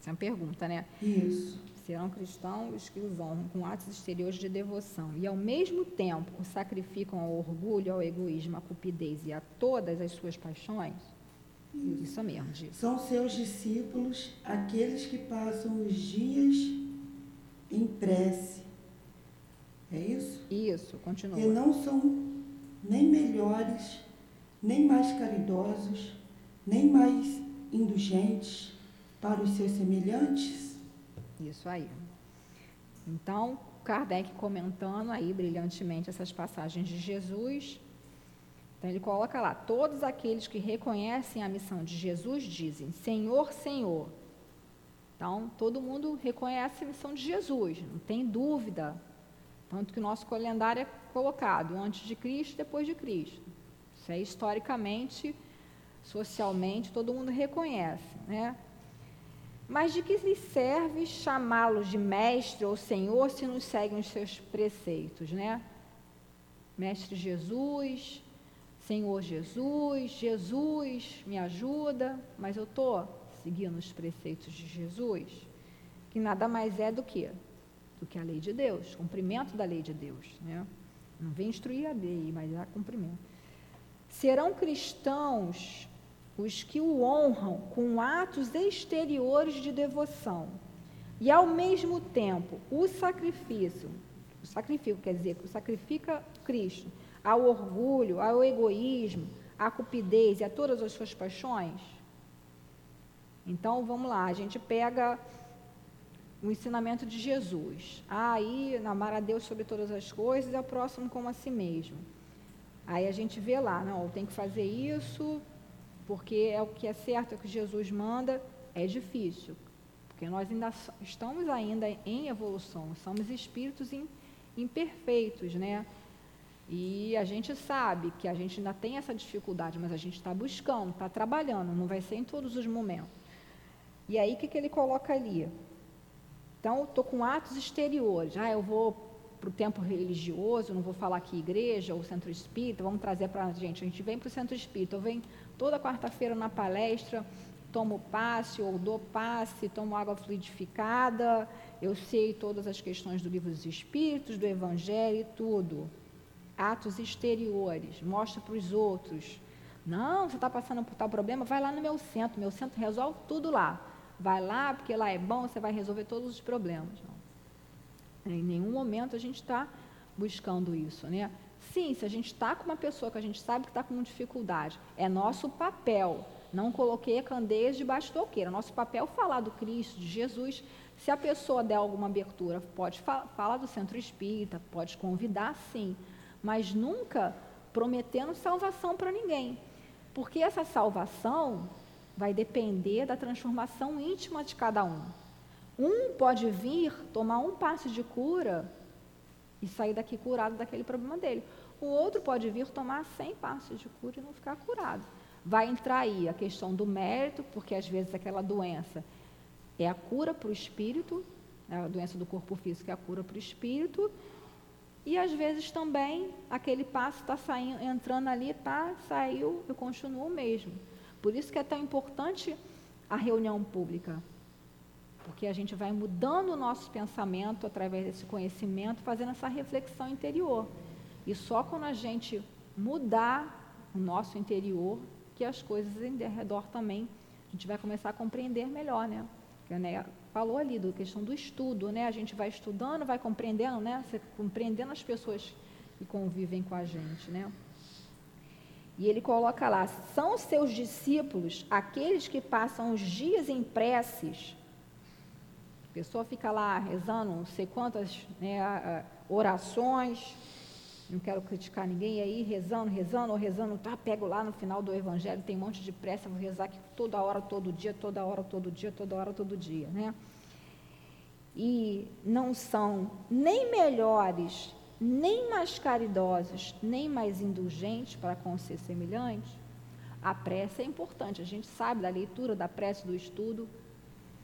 Essa é uma pergunta, né? Isso. Serão cristãos que os honram com atos exteriores de devoção e, ao mesmo tempo, o sacrificam ao orgulho, ao egoísmo, à cupidez e a todas as suas paixões? Isso, Isso mesmo, Diego. São seus discípulos aqueles que passam os dias em prece. É isso? Isso, continua. E não são nem melhores, nem mais caridosos, nem mais indulgentes para os seus semelhantes? Isso aí. Então, Kardec comentando aí brilhantemente essas passagens de Jesus. Então, ele coloca lá: todos aqueles que reconhecem a missão de Jesus dizem: Senhor, Senhor então, todo mundo reconhece a missão de Jesus, não tem dúvida. Tanto que o nosso calendário é colocado antes de Cristo depois de Cristo. Isso é historicamente socialmente todo mundo reconhece, né? Mas de que lhe serve chamá-los de mestre ou senhor se não seguem os seus preceitos, né? Mestre Jesus, Senhor Jesus, Jesus me ajuda, mas eu estou seguindo os preceitos de Jesus, que nada mais é do que do que a lei de Deus, cumprimento da lei de Deus, né? Não vem instruir a lei, mas é cumprimento. Serão cristãos os que o honram com atos exteriores de devoção e ao mesmo tempo o sacrifício, o sacrifício quer dizer que o sacrifica Cristo ao orgulho, ao egoísmo, à cupidez e a todas as suas paixões? Então vamos lá, a gente pega o ensinamento de Jesus. Ah, aí, amar a Deus sobre todas as coisas e ao próximo como a si mesmo. Aí a gente vê lá, não, tem que fazer isso, porque é o que é certo, é o que Jesus manda, é difícil, porque nós ainda estamos ainda em evolução, somos espíritos imperfeitos, né? E a gente sabe que a gente ainda tem essa dificuldade, mas a gente está buscando, está trabalhando, não vai ser em todos os momentos. E aí, o que, que ele coloca ali? Então, estou com atos exteriores. Ah, eu vou para o tempo religioso, não vou falar aqui igreja ou centro espírita, vamos trazer para a gente. A gente vem para o centro espírita, eu venho toda quarta-feira na palestra, tomo passe ou dou passe, tomo água fluidificada, eu sei todas as questões do livro dos espíritos, do evangelho e tudo atos exteriores, mostra para os outros. Não, você está passando por tal problema, vai lá no meu centro, meu centro resolve tudo lá. Vai lá, porque lá é bom, você vai resolver todos os problemas. Não. Em nenhum momento a gente está buscando isso, né? Sim, se a gente está com uma pessoa que a gente sabe que está com dificuldade, é nosso papel. Não coloquei a candeias debaixo do alqueiro. Nosso papel é falar do Cristo, de Jesus. Se a pessoa der alguma abertura, pode falar do centro espírita, pode convidar, sim mas nunca prometendo salvação para ninguém. Porque essa salvação vai depender da transformação íntima de cada um. Um pode vir, tomar um passo de cura e sair daqui curado daquele problema dele. O outro pode vir tomar 100 passos de cura e não ficar curado. Vai entrar aí a questão do mérito, porque às vezes aquela doença é a cura para o espírito, né, a doença do corpo físico é a cura para o espírito, e às vezes também aquele passo está entrando ali, tá, saiu, eu continuo o mesmo. Por isso que é tão importante a reunião pública. Porque a gente vai mudando o nosso pensamento através desse conhecimento, fazendo essa reflexão interior. E só quando a gente mudar o nosso interior, que as coisas em redor também, a gente vai começar a compreender melhor, né? Porque, né, falou ali da questão do estudo, né? A gente vai estudando, vai compreendendo, né? Compreendendo as pessoas que convivem com a gente, né? E ele coloca lá: são seus discípulos aqueles que passam os dias em preces. A pessoa fica lá rezando não sei quantas né, orações, não quero criticar ninguém, aí rezando, rezando, ou rezando, tá, pego lá no final do evangelho, tem um monte de pressa, vou rezar aqui toda hora, todo dia, toda hora, todo dia, toda hora, todo dia, né? E não são nem melhores, nem mais caridosos, nem mais indulgentes para com ser semelhantes. A prece é importante, a gente sabe da leitura, da prece, do estudo,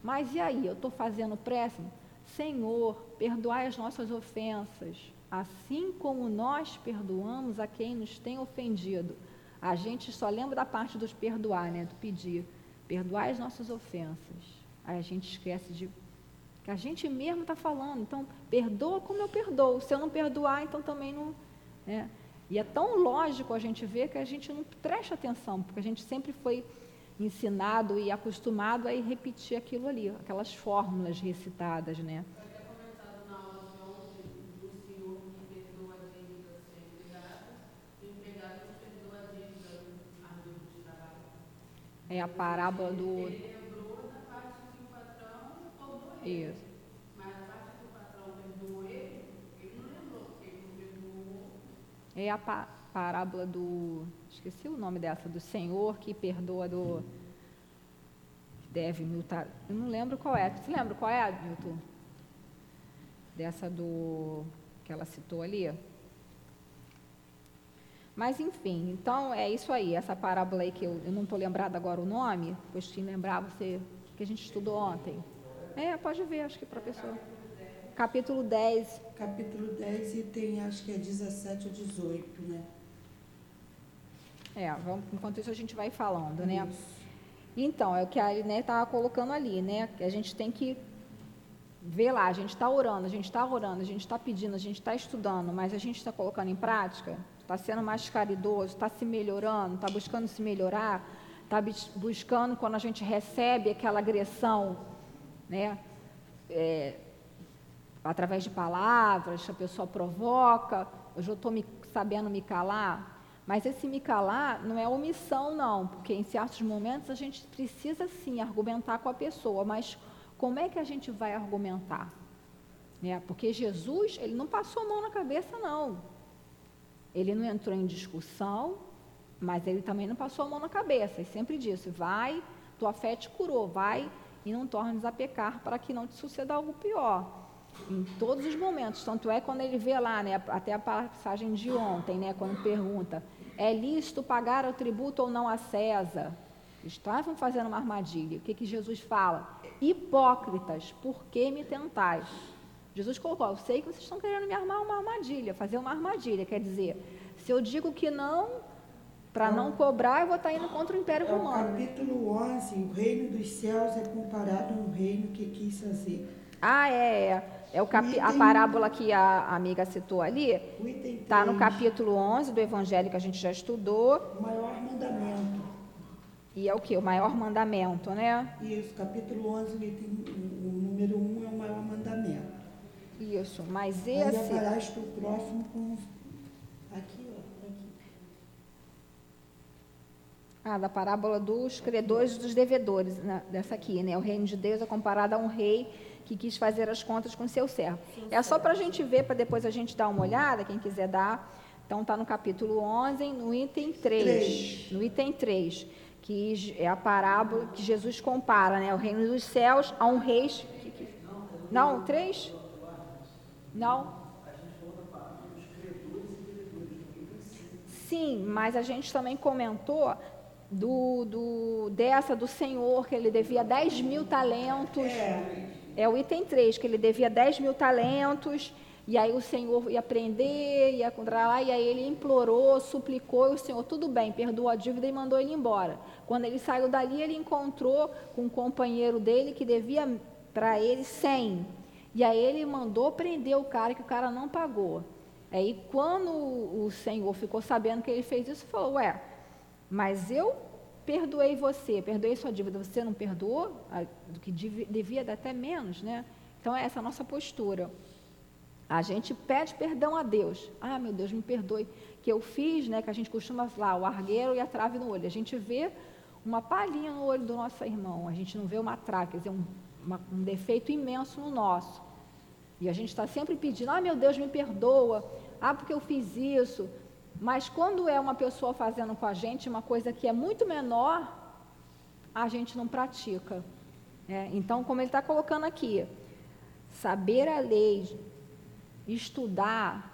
mas e aí, eu estou fazendo prece? Senhor, perdoai as nossas ofensas, assim como nós perdoamos a quem nos tem ofendido. A gente só lembra da parte dos perdoar, né? Do pedir. Perdoar as nossas ofensas. Aí a gente esquece de que a gente mesmo está falando. Então, perdoa como eu perdoo. Se eu não perdoar, então também não. Né? E é tão lógico a gente ver que a gente não presta atenção, porque a gente sempre foi ensinado e acostumado a ir repetir aquilo ali, aquelas fórmulas recitadas, né? É a parábola do. Ele lembrou da parte que o patrão roubou ele. Isso. Mas a parte que o patrão perdoou ele, ele não lembrou, porque ele não perdoou. É a pa parábola do. Esqueci o nome dessa, do Senhor que perdoa do. Deve multar. Eu não lembro qual é. Você lembra qual é, Milton? Dessa do. que ela citou ali? Mas enfim, então é isso aí, essa parábola aí que eu, eu não estou lembrada agora o nome, depois que lembrar você que a gente estudou ontem. É, pode ver, acho que professor. Capítulo 10. Capítulo 10 e tem acho que é 17 ou 18, né? É, vamos, enquanto isso a gente vai falando, né? Então, é o que a Aline estava colocando ali, né? Que a gente tem que ver lá, a gente está orando, a gente está orando, a gente está pedindo, a gente está estudando, mas a gente está colocando em prática, está sendo mais caridoso, está se melhorando, está buscando se melhorar, está buscando quando a gente recebe aquela agressão, né? É, através de palavras, a pessoa provoca, eu estou sabendo me calar, mas esse me calar não é omissão, não, porque em certos momentos a gente precisa sim argumentar com a pessoa, mas como é que a gente vai argumentar? Né? Porque Jesus, ele não passou a mão na cabeça, não. Ele não entrou em discussão, mas ele também não passou a mão na cabeça. Ele sempre disse: vai, tua fé te curou, vai e não tornes a pecar para que não te suceda algo pior. Em todos os momentos. Tanto é quando ele vê lá, né, até a passagem de ontem, né, quando pergunta: é lícito pagar o tributo ou não a César? Estavam fazendo uma armadilha. O que, que Jesus fala? Hipócritas, por que me tentais? Jesus colocou, eu sei que vocês estão querendo me armar uma armadilha, fazer uma armadilha. Quer dizer, se eu digo que não, para não cobrar, eu vou estar indo contra o Império é Romano. O capítulo 11, o reino dos céus é comparado no reino que quis fazer. Ah, é, é. É o capi... a parábola que a amiga citou ali. Está no capítulo 11 do Evangelho que a gente já estudou. O maior mandamento. E é o que? O maior mandamento, né? Isso, capítulo 11, o número 1 é o maior mandamento. Isso, mas esse... Aí o próximo com... Aqui, ó, aqui. Ah, da parábola dos credores e dos devedores, né? dessa aqui, né? O reino de Deus é comparado a um rei que quis fazer as contas com seu servo. É só para a gente ver, para depois a gente dar uma olhada, quem quiser dar. Então, está no capítulo 11, no item 3. 3. No item 3 que é a parábola que Jesus compara, né, o reino dos céus a um rei. Não, três? Não. Sim, mas a gente também comentou do, do, dessa do Senhor, que ele devia 10 mil talentos. É. é o item 3, que ele devia 10 mil talentos e aí o Senhor ia prender, ia contra lá, e aí ele implorou, suplicou, e o Senhor, tudo bem, perdoou a dívida e mandou ele embora. Quando ele saiu dali, ele encontrou com um companheiro dele que devia para ele 100. E aí ele mandou prender o cara, que o cara não pagou. Aí quando o Senhor ficou sabendo que ele fez isso, falou, ué, mas eu perdoei você, perdoei sua dívida, você não perdoou? Do que devia dar até menos, né? Então, é essa a nossa postura. A gente pede perdão a Deus. Ah, meu Deus, me perdoe. Que eu fiz, né? Que a gente costuma falar, o argueiro e a trave no olho. A gente vê uma palhinha no olho do nosso irmão. A gente não vê uma trave, quer dizer, um, uma, um defeito imenso no nosso. E a gente está sempre pedindo, ah, meu Deus, me perdoa. Ah, porque eu fiz isso. Mas quando é uma pessoa fazendo com a gente uma coisa que é muito menor, a gente não pratica. É, então, como ele está colocando aqui, saber a lei, estudar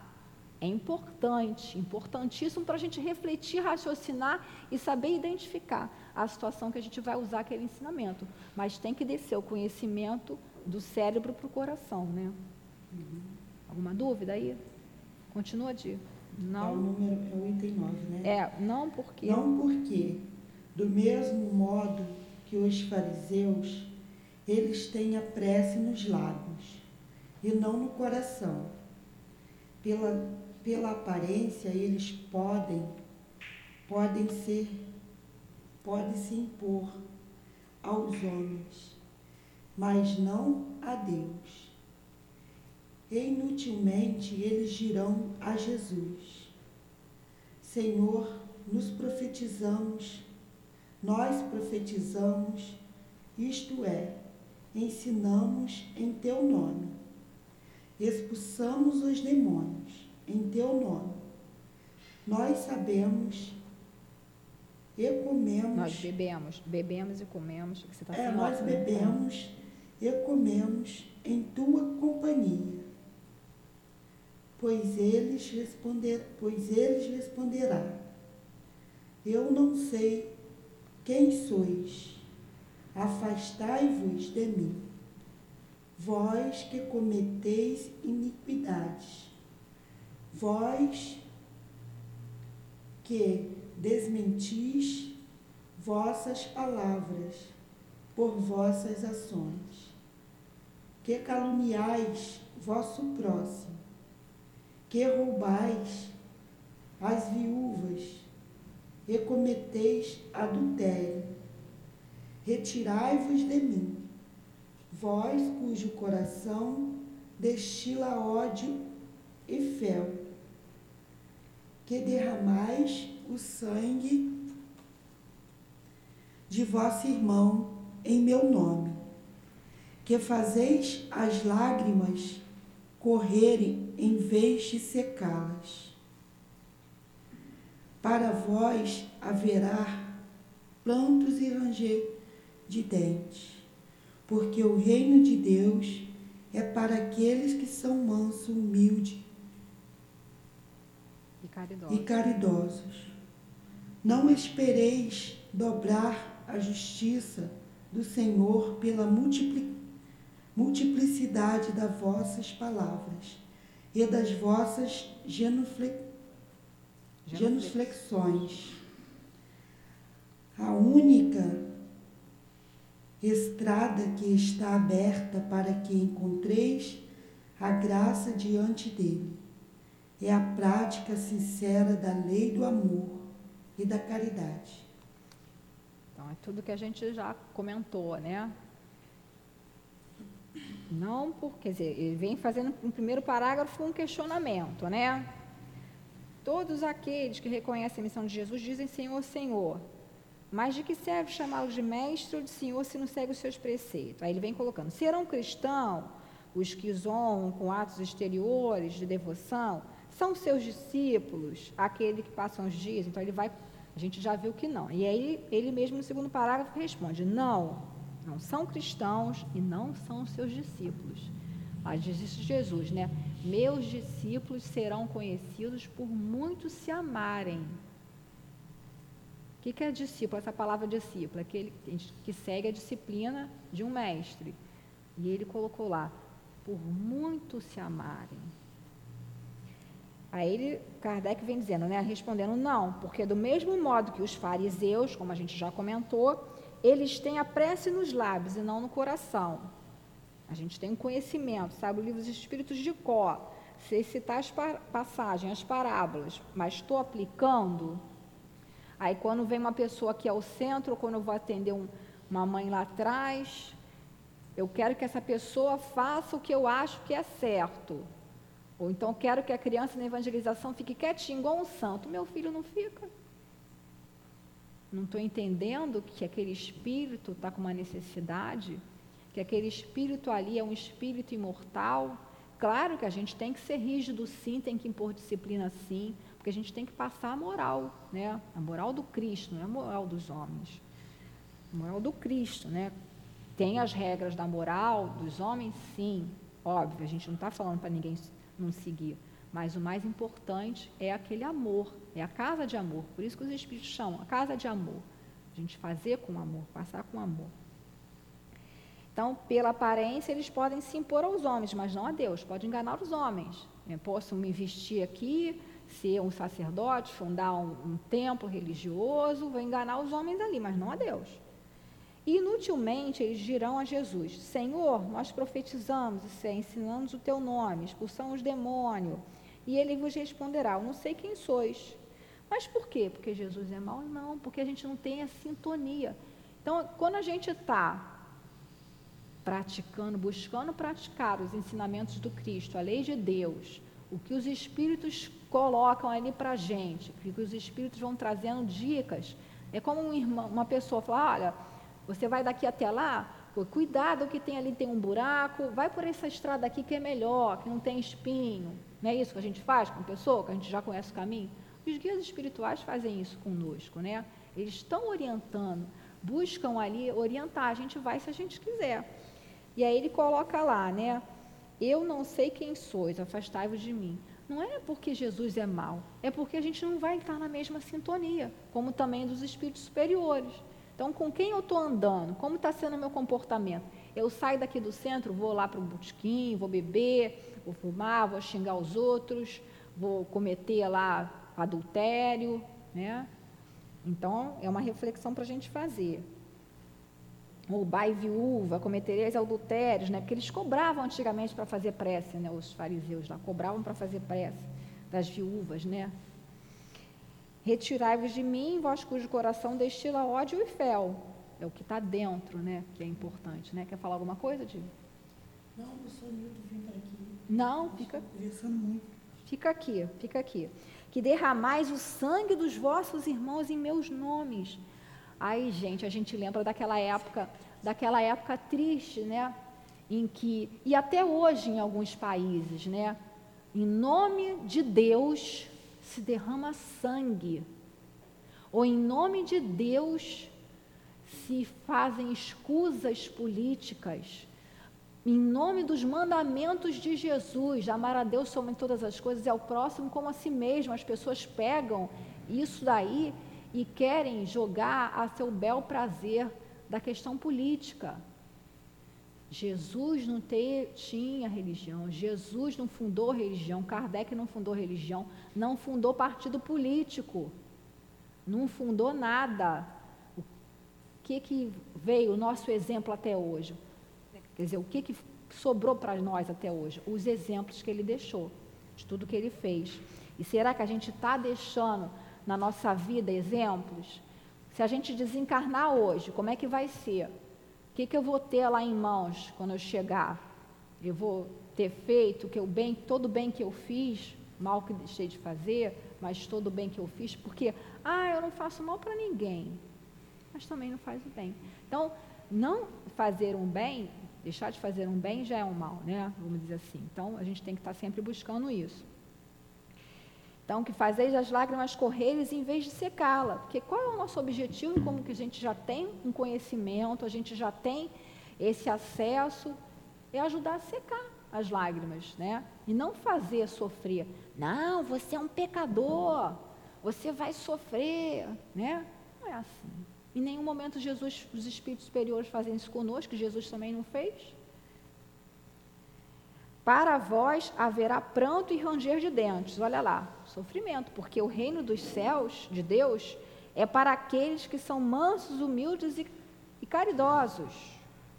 é importante, importantíssimo para a gente refletir, raciocinar e saber identificar a situação que a gente vai usar aquele ensinamento. Mas tem que descer o conhecimento do cérebro para o coração, né? Uhum. Alguma dúvida aí? Continua de. Não. É o número, é o item 9, né? É, não porque. Não porque, do mesmo modo que os fariseus, eles têm a prece nos lábios e não no coração pela, pela aparência, eles podem, podem ser, podem se impor aos homens, mas não a Deus. E inutilmente eles dirão a Jesus: Senhor, nos profetizamos, nós profetizamos, isto é, ensinamos em teu nome expulsamos os demônios em teu nome. Nós sabemos e comemos. Nós bebemos, bebemos e comemos. Que você tá é, nós bebemos e comemos em tua companhia. Pois eles responder, pois eles responderá: Eu não sei quem sois. Afastai-vos de mim, vós que cometeis iniquidades, vós que desmentis vossas palavras por vossas ações, que caluniais vosso próximo, que roubais as viúvas e cometeis adultério. Retirai-vos de mim, vós cujo coração destila ódio e fel, que derramais o sangue de vosso irmão em meu nome, que fazeis as lágrimas correrem em vez de secá-las. Para vós haverá plantos e ranger de dentes, porque o reino de Deus é para aqueles que são mansos, humildes e caridosos. e caridosos. Não espereis dobrar a justiça do Senhor pela multiplicidade das vossas palavras e das vossas genufle, genuflexões. A única estrada que está aberta para que encontreis a graça diante dele é a prática sincera da lei do amor e da caridade. Então, é tudo que a gente já comentou, né? Não porque, quer dizer, ele vem fazendo no primeiro parágrafo um questionamento, né? Todos aqueles que reconhecem a missão de Jesus dizem Senhor, Senhor. Mas de que serve chamá-lo de mestre ou de senhor se não segue os seus preceitos? Aí ele vem colocando: serão cristãos os que zonam com atos exteriores de devoção? São seus discípulos, aquele que passam os dias? Então ele vai a gente já viu que não. E aí ele mesmo no segundo parágrafo responde: não, não são cristãos e não são seus discípulos. Mas diz isso Jesus, né? Meus discípulos serão conhecidos por muitos se amarem. O que, é discípulo? Essa palavra discípulo, aquele que segue a disciplina de um mestre. E ele colocou lá, por muito se amarem. Aí ele, Kardec vem dizendo, né, respondendo não, porque do mesmo modo que os fariseus, como a gente já comentou, eles têm a prece nos lábios e não no coração. A gente tem um conhecimento, sabe o livro dos Espíritos de Có, sei citar as passagens, as parábolas, mas estou aplicando. Aí quando vem uma pessoa aqui ao centro, ou quando eu vou atender um, uma mãe lá atrás, eu quero que essa pessoa faça o que eu acho que é certo. Ou então quero que a criança na evangelização fique quietinha, igual um santo. Meu filho não fica. Não estou entendendo que aquele espírito está com uma necessidade, que aquele espírito ali é um espírito imortal. Claro que a gente tem que ser rígido sim, tem que impor disciplina sim, porque a gente tem que passar a moral, né? A moral do Cristo, não é a moral dos homens. A moral do Cristo, né? Tem as regras da moral dos homens, sim, óbvio, a gente não está falando para ninguém não seguir. Mas o mais importante é aquele amor, é a casa de amor. Por isso que os Espíritos chamam a casa de amor. A gente fazer com amor, passar com amor. Então, pela aparência, eles podem se impor aos homens, mas não a Deus. Pode enganar os homens. Eu posso me vestir aqui, ser um sacerdote, fundar um, um templo religioso, vou enganar os homens ali, mas não a Deus. Inutilmente eles dirão a Jesus: Senhor, nós profetizamos, e ensinamos o teu nome, expulsamos demônio. E ele vos responderá: Eu não sei quem sois. Mas por quê? Porque Jesus é mau? Não, porque a gente não tem a sintonia. Então, quando a gente está praticando, buscando praticar os ensinamentos do Cristo, a lei de Deus, o que os Espíritos colocam ali para a gente, o que os Espíritos vão trazendo dicas, é como um irmão, uma pessoa falar: olha você vai daqui até lá, cuidado que tem ali tem um buraco, vai por essa estrada aqui que é melhor, que não tem espinho. Não é isso que a gente faz com pessoa, que a gente já conhece o caminho? Os guias espirituais fazem isso conosco, né? Eles estão orientando, buscam ali orientar, a gente vai se a gente quiser. E aí ele coloca lá, né? Eu não sei quem sois, afastai-vos de mim. Não é porque Jesus é mau, é porque a gente não vai estar na mesma sintonia, como também dos espíritos superiores. Então, com quem eu estou andando? Como está sendo o meu comportamento? Eu saio daqui do centro, vou lá para o botequim, vou beber, vou fumar, vou xingar os outros, vou cometer lá adultério, né? Então, é uma reflexão para a gente fazer. Ou bai viúva, cometereis adultérios, né? Porque eles cobravam antigamente para fazer prece, né? Os fariseus lá cobravam para fazer prece das viúvas, né? Retirai-vos de mim, vós cujo coração destila ódio e fel. É o que está dentro, né? Que é importante, né? Quer falar alguma coisa, Diego? Não, eu sou Nildo, vim para aqui. Não, fica. Conversando muito. Fica aqui, fica aqui. Que derramais o sangue dos vossos irmãos em meus nomes. Aí, gente, a gente lembra daquela época, daquela época triste, né? Em que, e até hoje em alguns países, né? Em nome de Deus, se derrama sangue. Ou em nome de Deus se fazem escusas políticas. Em nome dos mandamentos de Jesus, amar a Deus sobre todas as coisas e ao próximo como a si mesmo. As pessoas pegam isso daí e querem jogar a seu bel prazer da questão política. Jesus não te, tinha religião, Jesus não fundou religião, Kardec não fundou religião, não fundou partido político, não fundou nada. O que, que veio o nosso exemplo até hoje? Quer dizer, o que, que sobrou para nós até hoje? Os exemplos que ele deixou, de tudo que ele fez. E será que a gente está deixando na nossa vida exemplos? Se a gente desencarnar hoje, como é que vai ser? que, que eu vou ter lá em mãos quando eu chegar? Eu vou ter feito que o bem, todo o bem que eu fiz, mal que deixei de fazer, mas todo o bem que eu fiz, porque, ah, eu não faço mal para ninguém, mas também não faz o bem. Então, não fazer um bem, deixar de fazer um bem já é um mal, né? Vamos dizer assim. Então, a gente tem que estar sempre buscando isso. Então, que fazeis as lágrimas correres em vez de secá-la. Porque qual é o nosso objetivo? Como que a gente já tem um conhecimento, a gente já tem esse acesso, é ajudar a secar as lágrimas, né? E não fazer sofrer. Não, você é um pecador, você vai sofrer, né? Não é assim. Em nenhum momento Jesus, os espíritos superiores fazem isso conosco, Jesus também não fez. Para vós haverá pranto e ranger de dentes. Olha lá, sofrimento, porque o reino dos céus, de Deus, é para aqueles que são mansos, humildes e, e caridosos.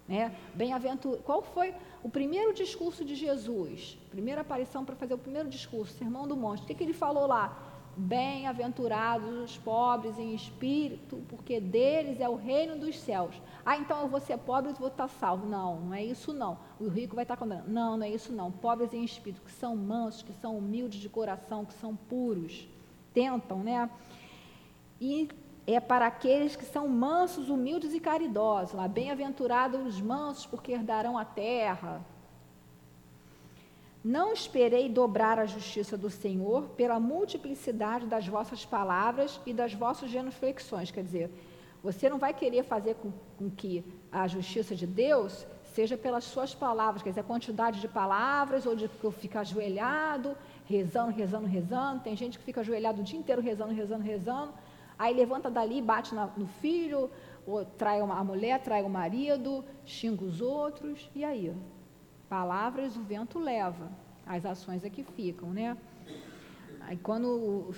Né? Bem-aventurado. Qual foi o primeiro discurso de Jesus? Primeira aparição para fazer o primeiro discurso, Sermão do Monte. O que, que ele falou lá? Bem-aventurados os pobres em espírito, porque deles é o reino dos céus. Ah, então eu vou ser pobre e vou estar salvo. Não, não é isso não. O rico vai estar condenado. Não, não é isso não. Pobres em espírito, que são mansos, que são humildes de coração, que são puros. Tentam, né? E é para aqueles que são mansos, humildes e caridosos. Bem-aventurados os mansos, porque herdarão a terra. Não esperei dobrar a justiça do Senhor pela multiplicidade das vossas palavras e das vossas genuflexões. Quer dizer, você não vai querer fazer com, com, que a justiça de Deus seja pelas suas palavras, quer dizer, a quantidade de palavras, ou de ficar ajoelhado, rezando, rezando, rezando. Tem gente que fica ajoelhado o dia inteiro rezando, rezando, rezando. Aí levanta dali, bate na, no filho, ou trai uma, a mulher, trai o marido, xinga os outros, e aí? Palavras o vento leva, as ações é que ficam, né? Aí quando o,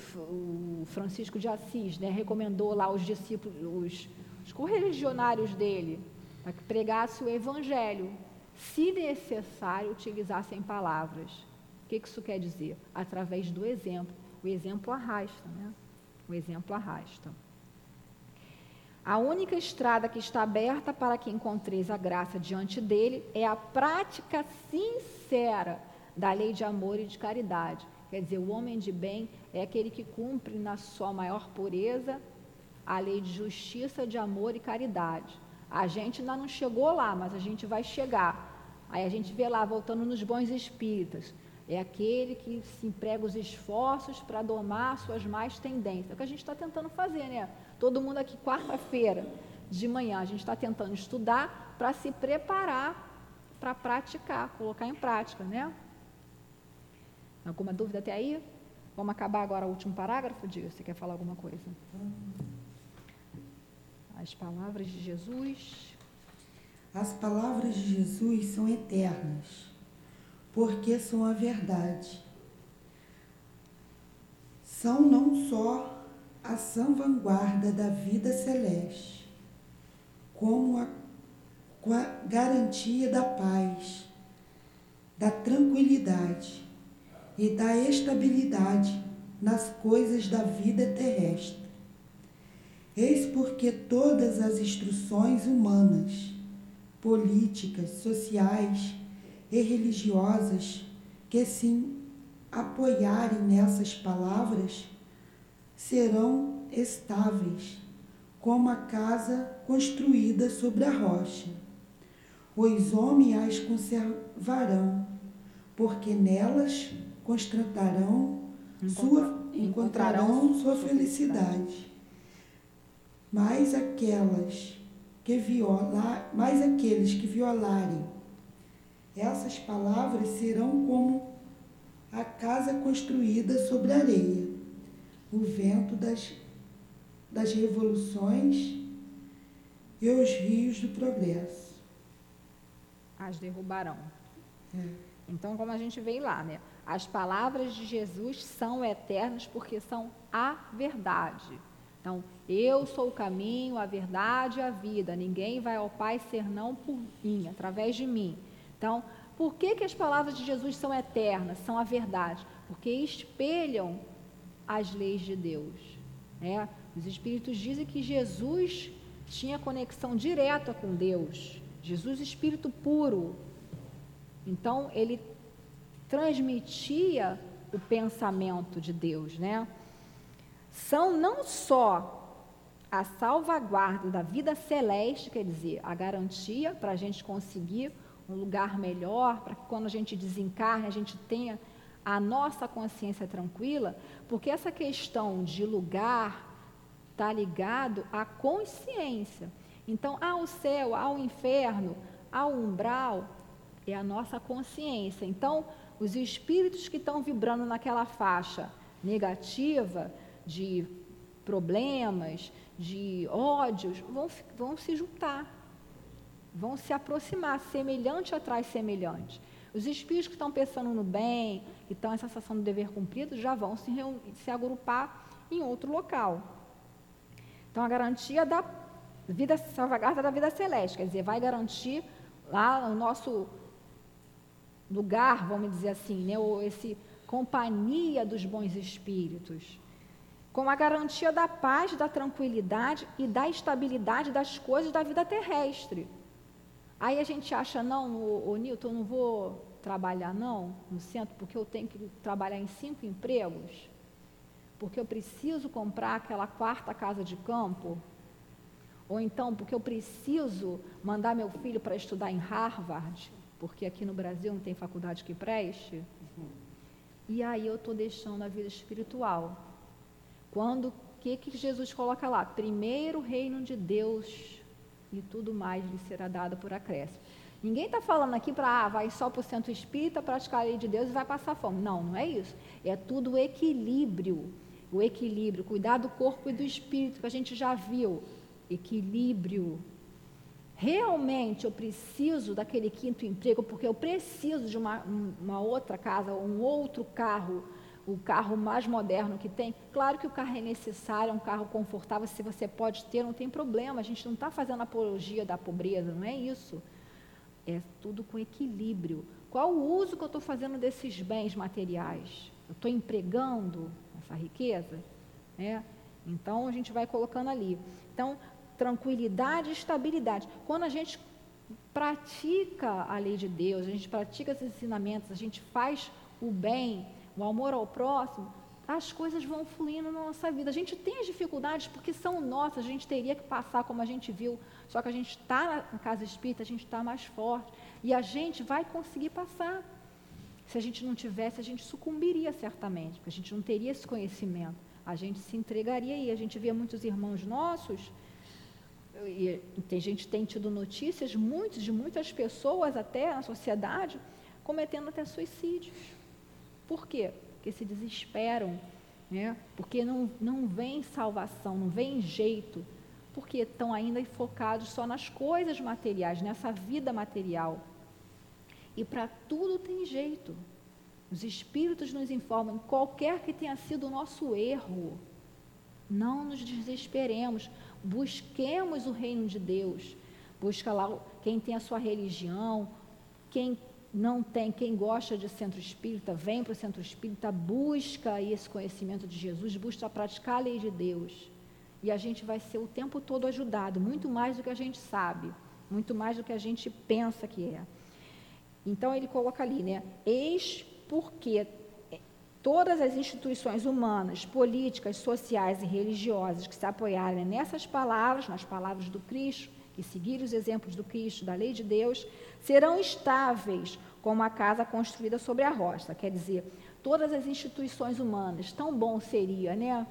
o Francisco de Assis né, recomendou lá os discípulos, os, os correligionários dele, para que pregasse o evangelho, se necessário, utilizassem palavras. O que isso quer dizer? Através do exemplo. O exemplo arrasta, né? O exemplo arrasta. A única estrada que está aberta para que encontreis a graça diante dele é a prática sincera da lei de amor e de caridade. Quer dizer, o homem de bem é aquele que cumpre na sua maior pureza a lei de justiça, de amor e caridade. A gente ainda não chegou lá, mas a gente vai chegar. Aí a gente vê lá, voltando nos bons espíritas, é aquele que se emprega os esforços para domar suas más tendências. É o que a gente está tentando fazer, né? Todo mundo aqui, quarta-feira de manhã, a gente está tentando estudar para se preparar para praticar, colocar em prática, né? Alguma dúvida até aí? Vamos acabar agora o último parágrafo, Dias. Você quer falar alguma coisa? As palavras de Jesus. As palavras de Jesus são eternas, porque são a verdade. São não só a sã vanguarda da vida celeste, como a garantia da paz, da tranquilidade e da estabilidade nas coisas da vida terrestre. Eis porque todas as instruções humanas, políticas, sociais e religiosas que se apoiarem nessas palavras serão estáveis, como a casa construída sobre a rocha. Os homens as conservarão, porque nelas constatarão sua, encontrarão sua felicidade. Mas aquelas que violar, mais aqueles que violarem essas palavras serão como a casa construída sobre areia, o vento das, das revoluções e os rios do progresso. As derrubarão. É. Então, como a gente veio lá, né? As palavras de Jesus são eternas porque são a verdade. Então, eu sou o caminho, a verdade e a vida. Ninguém vai ao Pai senão por mim, através de mim. Então, por que, que as palavras de Jesus são eternas, são a verdade? Porque espelham as leis de Deus. Né? Os Espíritos dizem que Jesus tinha conexão direta com Deus. Jesus, Espírito puro. Então, ele transmitia o pensamento de Deus, né? São não só a salvaguarda da vida celeste, quer dizer, a garantia para a gente conseguir um lugar melhor, para que quando a gente desencarne, a gente tenha a nossa consciência tranquila, porque essa questão de lugar está ligado à consciência. Então, ao céu, ao inferno, ao umbral, é a nossa consciência. Então, os espíritos que estão vibrando naquela faixa negativa de problemas, de ódios, vão, vão se juntar, vão se aproximar, semelhante atrás semelhante. Os espíritos que estão pensando no bem, estão em sensação do dever cumprido, já vão se, se agrupar em outro local. Então, a garantia da vida salvaguarda da vida celeste, quer dizer, vai garantir lá o nosso lugar, vamos dizer assim, né, ou esse companhia dos bons espíritos, com a garantia da paz, da tranquilidade e da estabilidade das coisas da vida terrestre. Aí a gente acha, não, o, o Nilton, eu não vou trabalhar não no centro porque eu tenho que trabalhar em cinco empregos, porque eu preciso comprar aquela quarta casa de campo, ou então porque eu preciso mandar meu filho para estudar em Harvard, porque aqui no Brasil não tem faculdade que preste. E aí eu estou deixando a vida espiritual. Quando, o que, que Jesus coloca lá? Primeiro o reino de Deus e tudo mais lhe será dado por acréscimo. Ninguém está falando aqui para, ah, vai só para o centro espírita, praticar a lei de Deus e vai passar fome. Não, não é isso. É tudo equilíbrio. O equilíbrio, cuidar do corpo e do espírito, que a gente já viu. Equilíbrio realmente eu preciso daquele quinto emprego, porque eu preciso de uma, uma outra casa, um outro carro, o carro mais moderno que tem. Claro que o carro é necessário, é um carro confortável, se você pode ter, não tem problema. A gente não está fazendo apologia da pobreza, não é isso. É tudo com equilíbrio. Qual o uso que eu estou fazendo desses bens materiais? Eu estou empregando essa riqueza? É? Então a gente vai colocando ali. Então, tranquilidade e estabilidade. Quando a gente pratica a lei de Deus, a gente pratica esses ensinamentos, a gente faz o bem, o amor ao próximo, as coisas vão fluindo na nossa vida. A gente tem as dificuldades porque são nossas, a gente teria que passar como a gente viu, só que a gente está na casa espírita, a gente está mais forte e a gente vai conseguir passar. Se a gente não tivesse, a gente sucumbiria certamente, porque a gente não teria esse conhecimento. A gente se entregaria e a gente via muitos irmãos nossos e tem gente tem tido notícias muitos de muitas pessoas até na sociedade cometendo até suicídios Por quê? Porque se desesperam, né? porque não, não vem salvação, não vem jeito, porque estão ainda focados só nas coisas materiais, nessa vida material. E para tudo tem jeito. Os espíritos nos informam, qualquer que tenha sido o nosso erro, não nos desesperemos, busquemos o reino de Deus. Busca lá quem tem a sua religião, quem não tem, quem gosta de centro espírita, vem para o centro espírita, busca esse conhecimento de Jesus, busca praticar a lei de Deus. E a gente vai ser o tempo todo ajudado, muito mais do que a gente sabe, muito mais do que a gente pensa que é. Então ele coloca ali, né? Eis porque todas as instituições humanas, políticas, sociais e religiosas que se apoiarem nessas palavras, nas palavras do Cristo, que seguirem os exemplos do Cristo, da lei de Deus, serão estáveis como a casa construída sobre a rocha. Quer dizer, todas as instituições humanas, tão bom seria, né?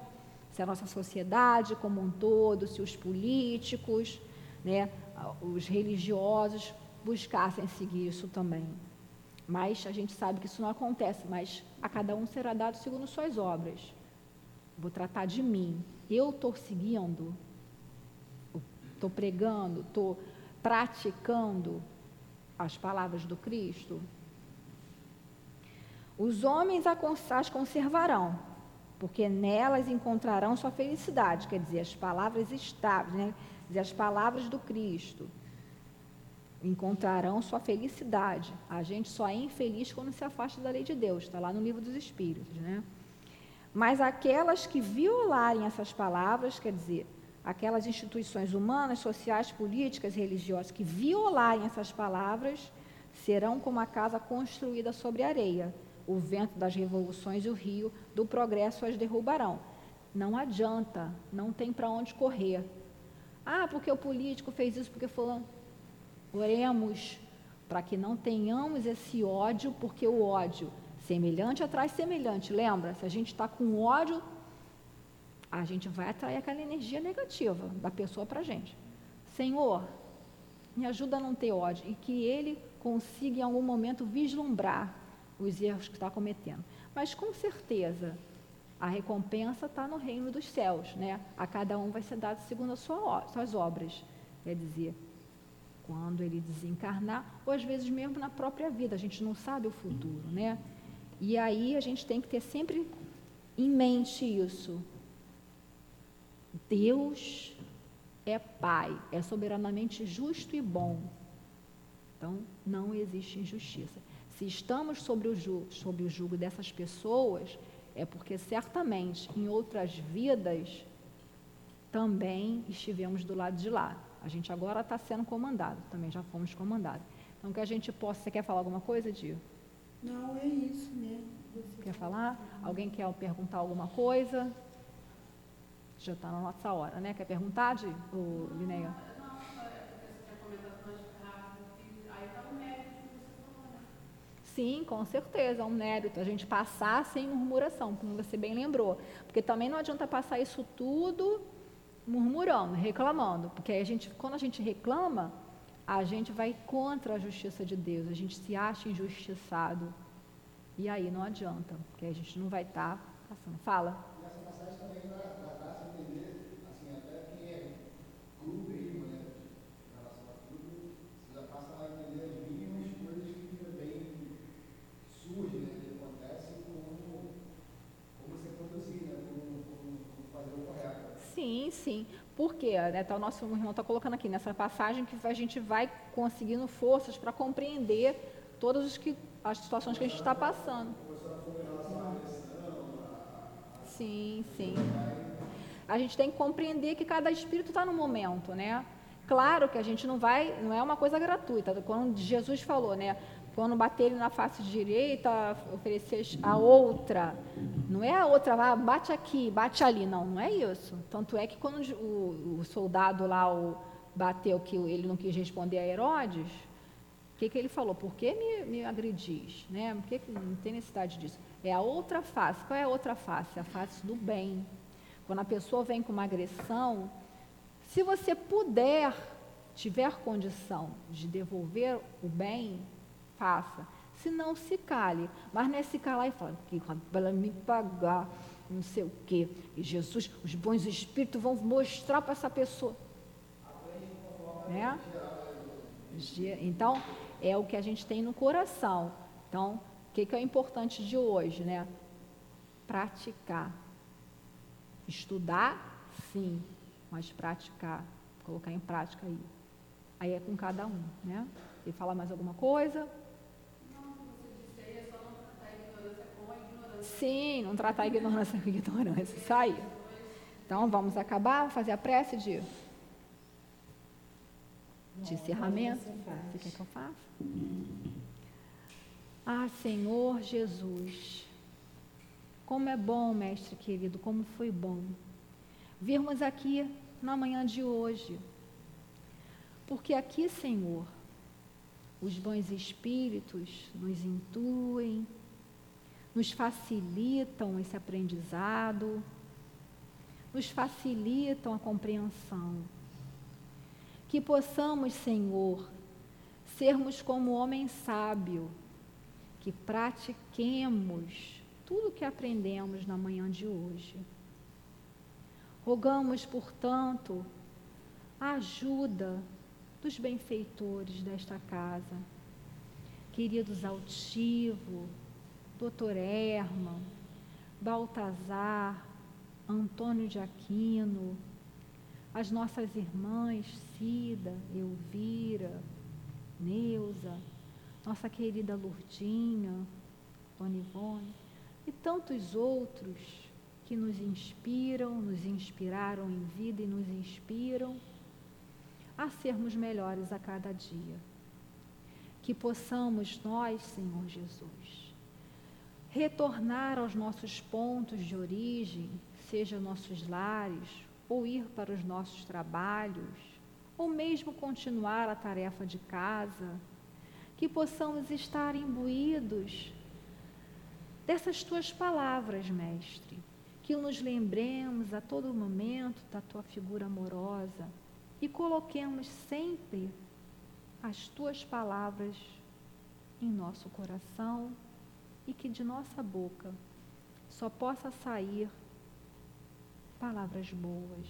Se a nossa sociedade como um todo, se os políticos, né, os religiosos buscassem seguir isso também. Mas a gente sabe que isso não acontece, mas a cada um será dado segundo suas obras. Vou tratar de mim. Eu estou seguindo, estou pregando, estou praticando as palavras do Cristo. Os homens as conservarão, porque nelas encontrarão sua felicidade, quer dizer, as palavras estáveis, né? dizer, as palavras do Cristo encontrarão sua felicidade. A gente só é infeliz quando se afasta da lei de Deus, está lá no livro dos Espíritos, né? Mas aquelas que violarem essas palavras, quer dizer, aquelas instituições humanas, sociais, políticas, religiosas que violarem essas palavras, serão como a casa construída sobre areia. O vento das revoluções e o rio do progresso as derrubarão. Não adianta, não tem para onde correr. Ah, porque o político fez isso, porque fulano. Oremos para que não tenhamos esse ódio, porque o ódio, semelhante atrai semelhante. Lembra? Se a gente está com ódio, a gente vai atrair aquela energia negativa da pessoa para a gente. Senhor, me ajuda a não ter ódio e que ele consiga em algum momento vislumbrar os erros que está cometendo. Mas com certeza, a recompensa está no reino dos céus, né? A cada um vai ser dado segundo as suas obras. Quer dizer, quando ele desencarnar, ou às vezes mesmo na própria vida, a gente não sabe o futuro, né? E aí a gente tem que ter sempre em mente isso. Deus é Pai, é soberanamente justo e bom. Então, não existe injustiça. Se estamos sobre o, jugo, sobre o jugo dessas pessoas, é porque certamente em outras vidas também estivemos do lado de lá. A gente agora está sendo comandado, também já fomos comandados. Então, que a gente possa. Você quer falar alguma coisa, Dio? Não, é isso mesmo. Você quer falar? Alguém quer perguntar alguma coisa? Já está na nossa hora, né? Quer perguntar, Dio? Lineia? Sim, com certeza, é um mérito a gente passar sem murmuração, como você bem lembrou. Porque também não adianta passar isso tudo murmurando, reclamando, porque a gente, quando a gente reclama, a gente vai contra a justiça de Deus, a gente se acha injustiçado. E aí não adianta, porque a gente não vai estar tá passando. Fala. Nessa passagem também dá, dá, se entender, assim, até quem é clube aí, né, em relação a tudo, você já passa a entender as mínimas coisas que também surgem, né, que acontecem, como, como você conduzir, né, como, como, como fazer o correto. Sim, sim. Por quê? Né, tá, o nosso irmão está colocando aqui nessa passagem que a gente vai conseguindo forças para compreender todas as, que, as situações que a gente está passando. Sim, sim. A gente tem que compreender que cada espírito está no momento, né? Claro que a gente não vai, não é uma coisa gratuita. Quando Jesus falou, né? Quando bater ele na face direita, oferecer a outra. Não é a outra, ah, bate aqui, bate ali. Não, não é isso. Tanto é que quando o, o soldado lá o, bateu que ele não quis responder a Herodes, o que, que ele falou? Por que me, me agredis? Né? Por que, que não tem necessidade disso? É a outra face. Qual é a outra face? A face do bem. Quando a pessoa vem com uma agressão, se você puder, tiver condição de devolver o bem, faça. Se não, se cale. Mas não é se calar e falar que para me pagar, não sei o quê. E Jesus, os bons espíritos vão mostrar para essa pessoa. Né? Então, é o que a gente tem no coração. Então, o que, que é importante de hoje, né? Praticar. Estudar, sim, mas praticar, colocar em prática aí. Aí é com cada um, né? E falar mais alguma coisa? Sim, não tratar a ignorância com ignorância. Isso aí. Então vamos acabar, fazer a prece de, de encerramento. Você quer que eu faça? Ah, Senhor Jesus, como é bom, mestre querido, como foi bom virmos aqui na manhã de hoje porque aqui, Senhor, os bons espíritos nos intuem, nos facilitam esse aprendizado, nos facilitam a compreensão. Que possamos, Senhor, sermos como homem sábio, que pratiquemos tudo o que aprendemos na manhã de hoje. Rogamos, portanto, a ajuda dos benfeitores desta casa, queridos Altivo, Doutor Herman, Baltazar, Antônio de Aquino, as nossas irmãs Cida, Elvira, Neuza, nossa querida Lourdinha, Dona Ivone, e tantos outros que nos inspiram, nos inspiraram em vida e nos inspiram a sermos melhores a cada dia. Que possamos nós, Senhor Jesus, retornar aos nossos pontos de origem, seja nossos lares, ou ir para os nossos trabalhos, ou mesmo continuar a tarefa de casa, que possamos estar imbuídos dessas tuas palavras, Mestre, que nos lembremos a todo momento da tua figura amorosa e coloquemos sempre as tuas palavras em nosso coração e que de nossa boca só possa sair palavras boas.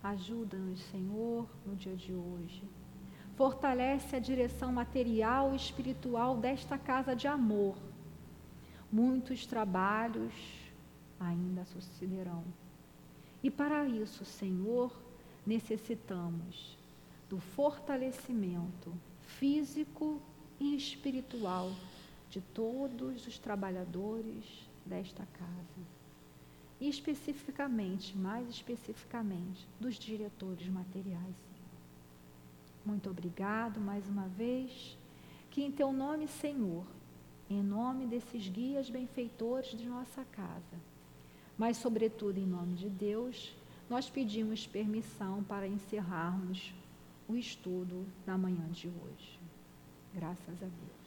Ajuda-nos, Senhor, no dia de hoje. Fortalece a direção material e espiritual desta casa de amor. Muitos trabalhos ainda sucederão. E para isso, Senhor, necessitamos do fortalecimento físico e espiritual de todos os trabalhadores desta casa. E especificamente, mais especificamente, dos diretores materiais. Muito obrigado mais uma vez. Que em teu nome, Senhor, em nome desses guias benfeitores de nossa casa, mas sobretudo em nome de Deus, nós pedimos permissão para encerrarmos o estudo da manhã de hoje. Graças a Deus.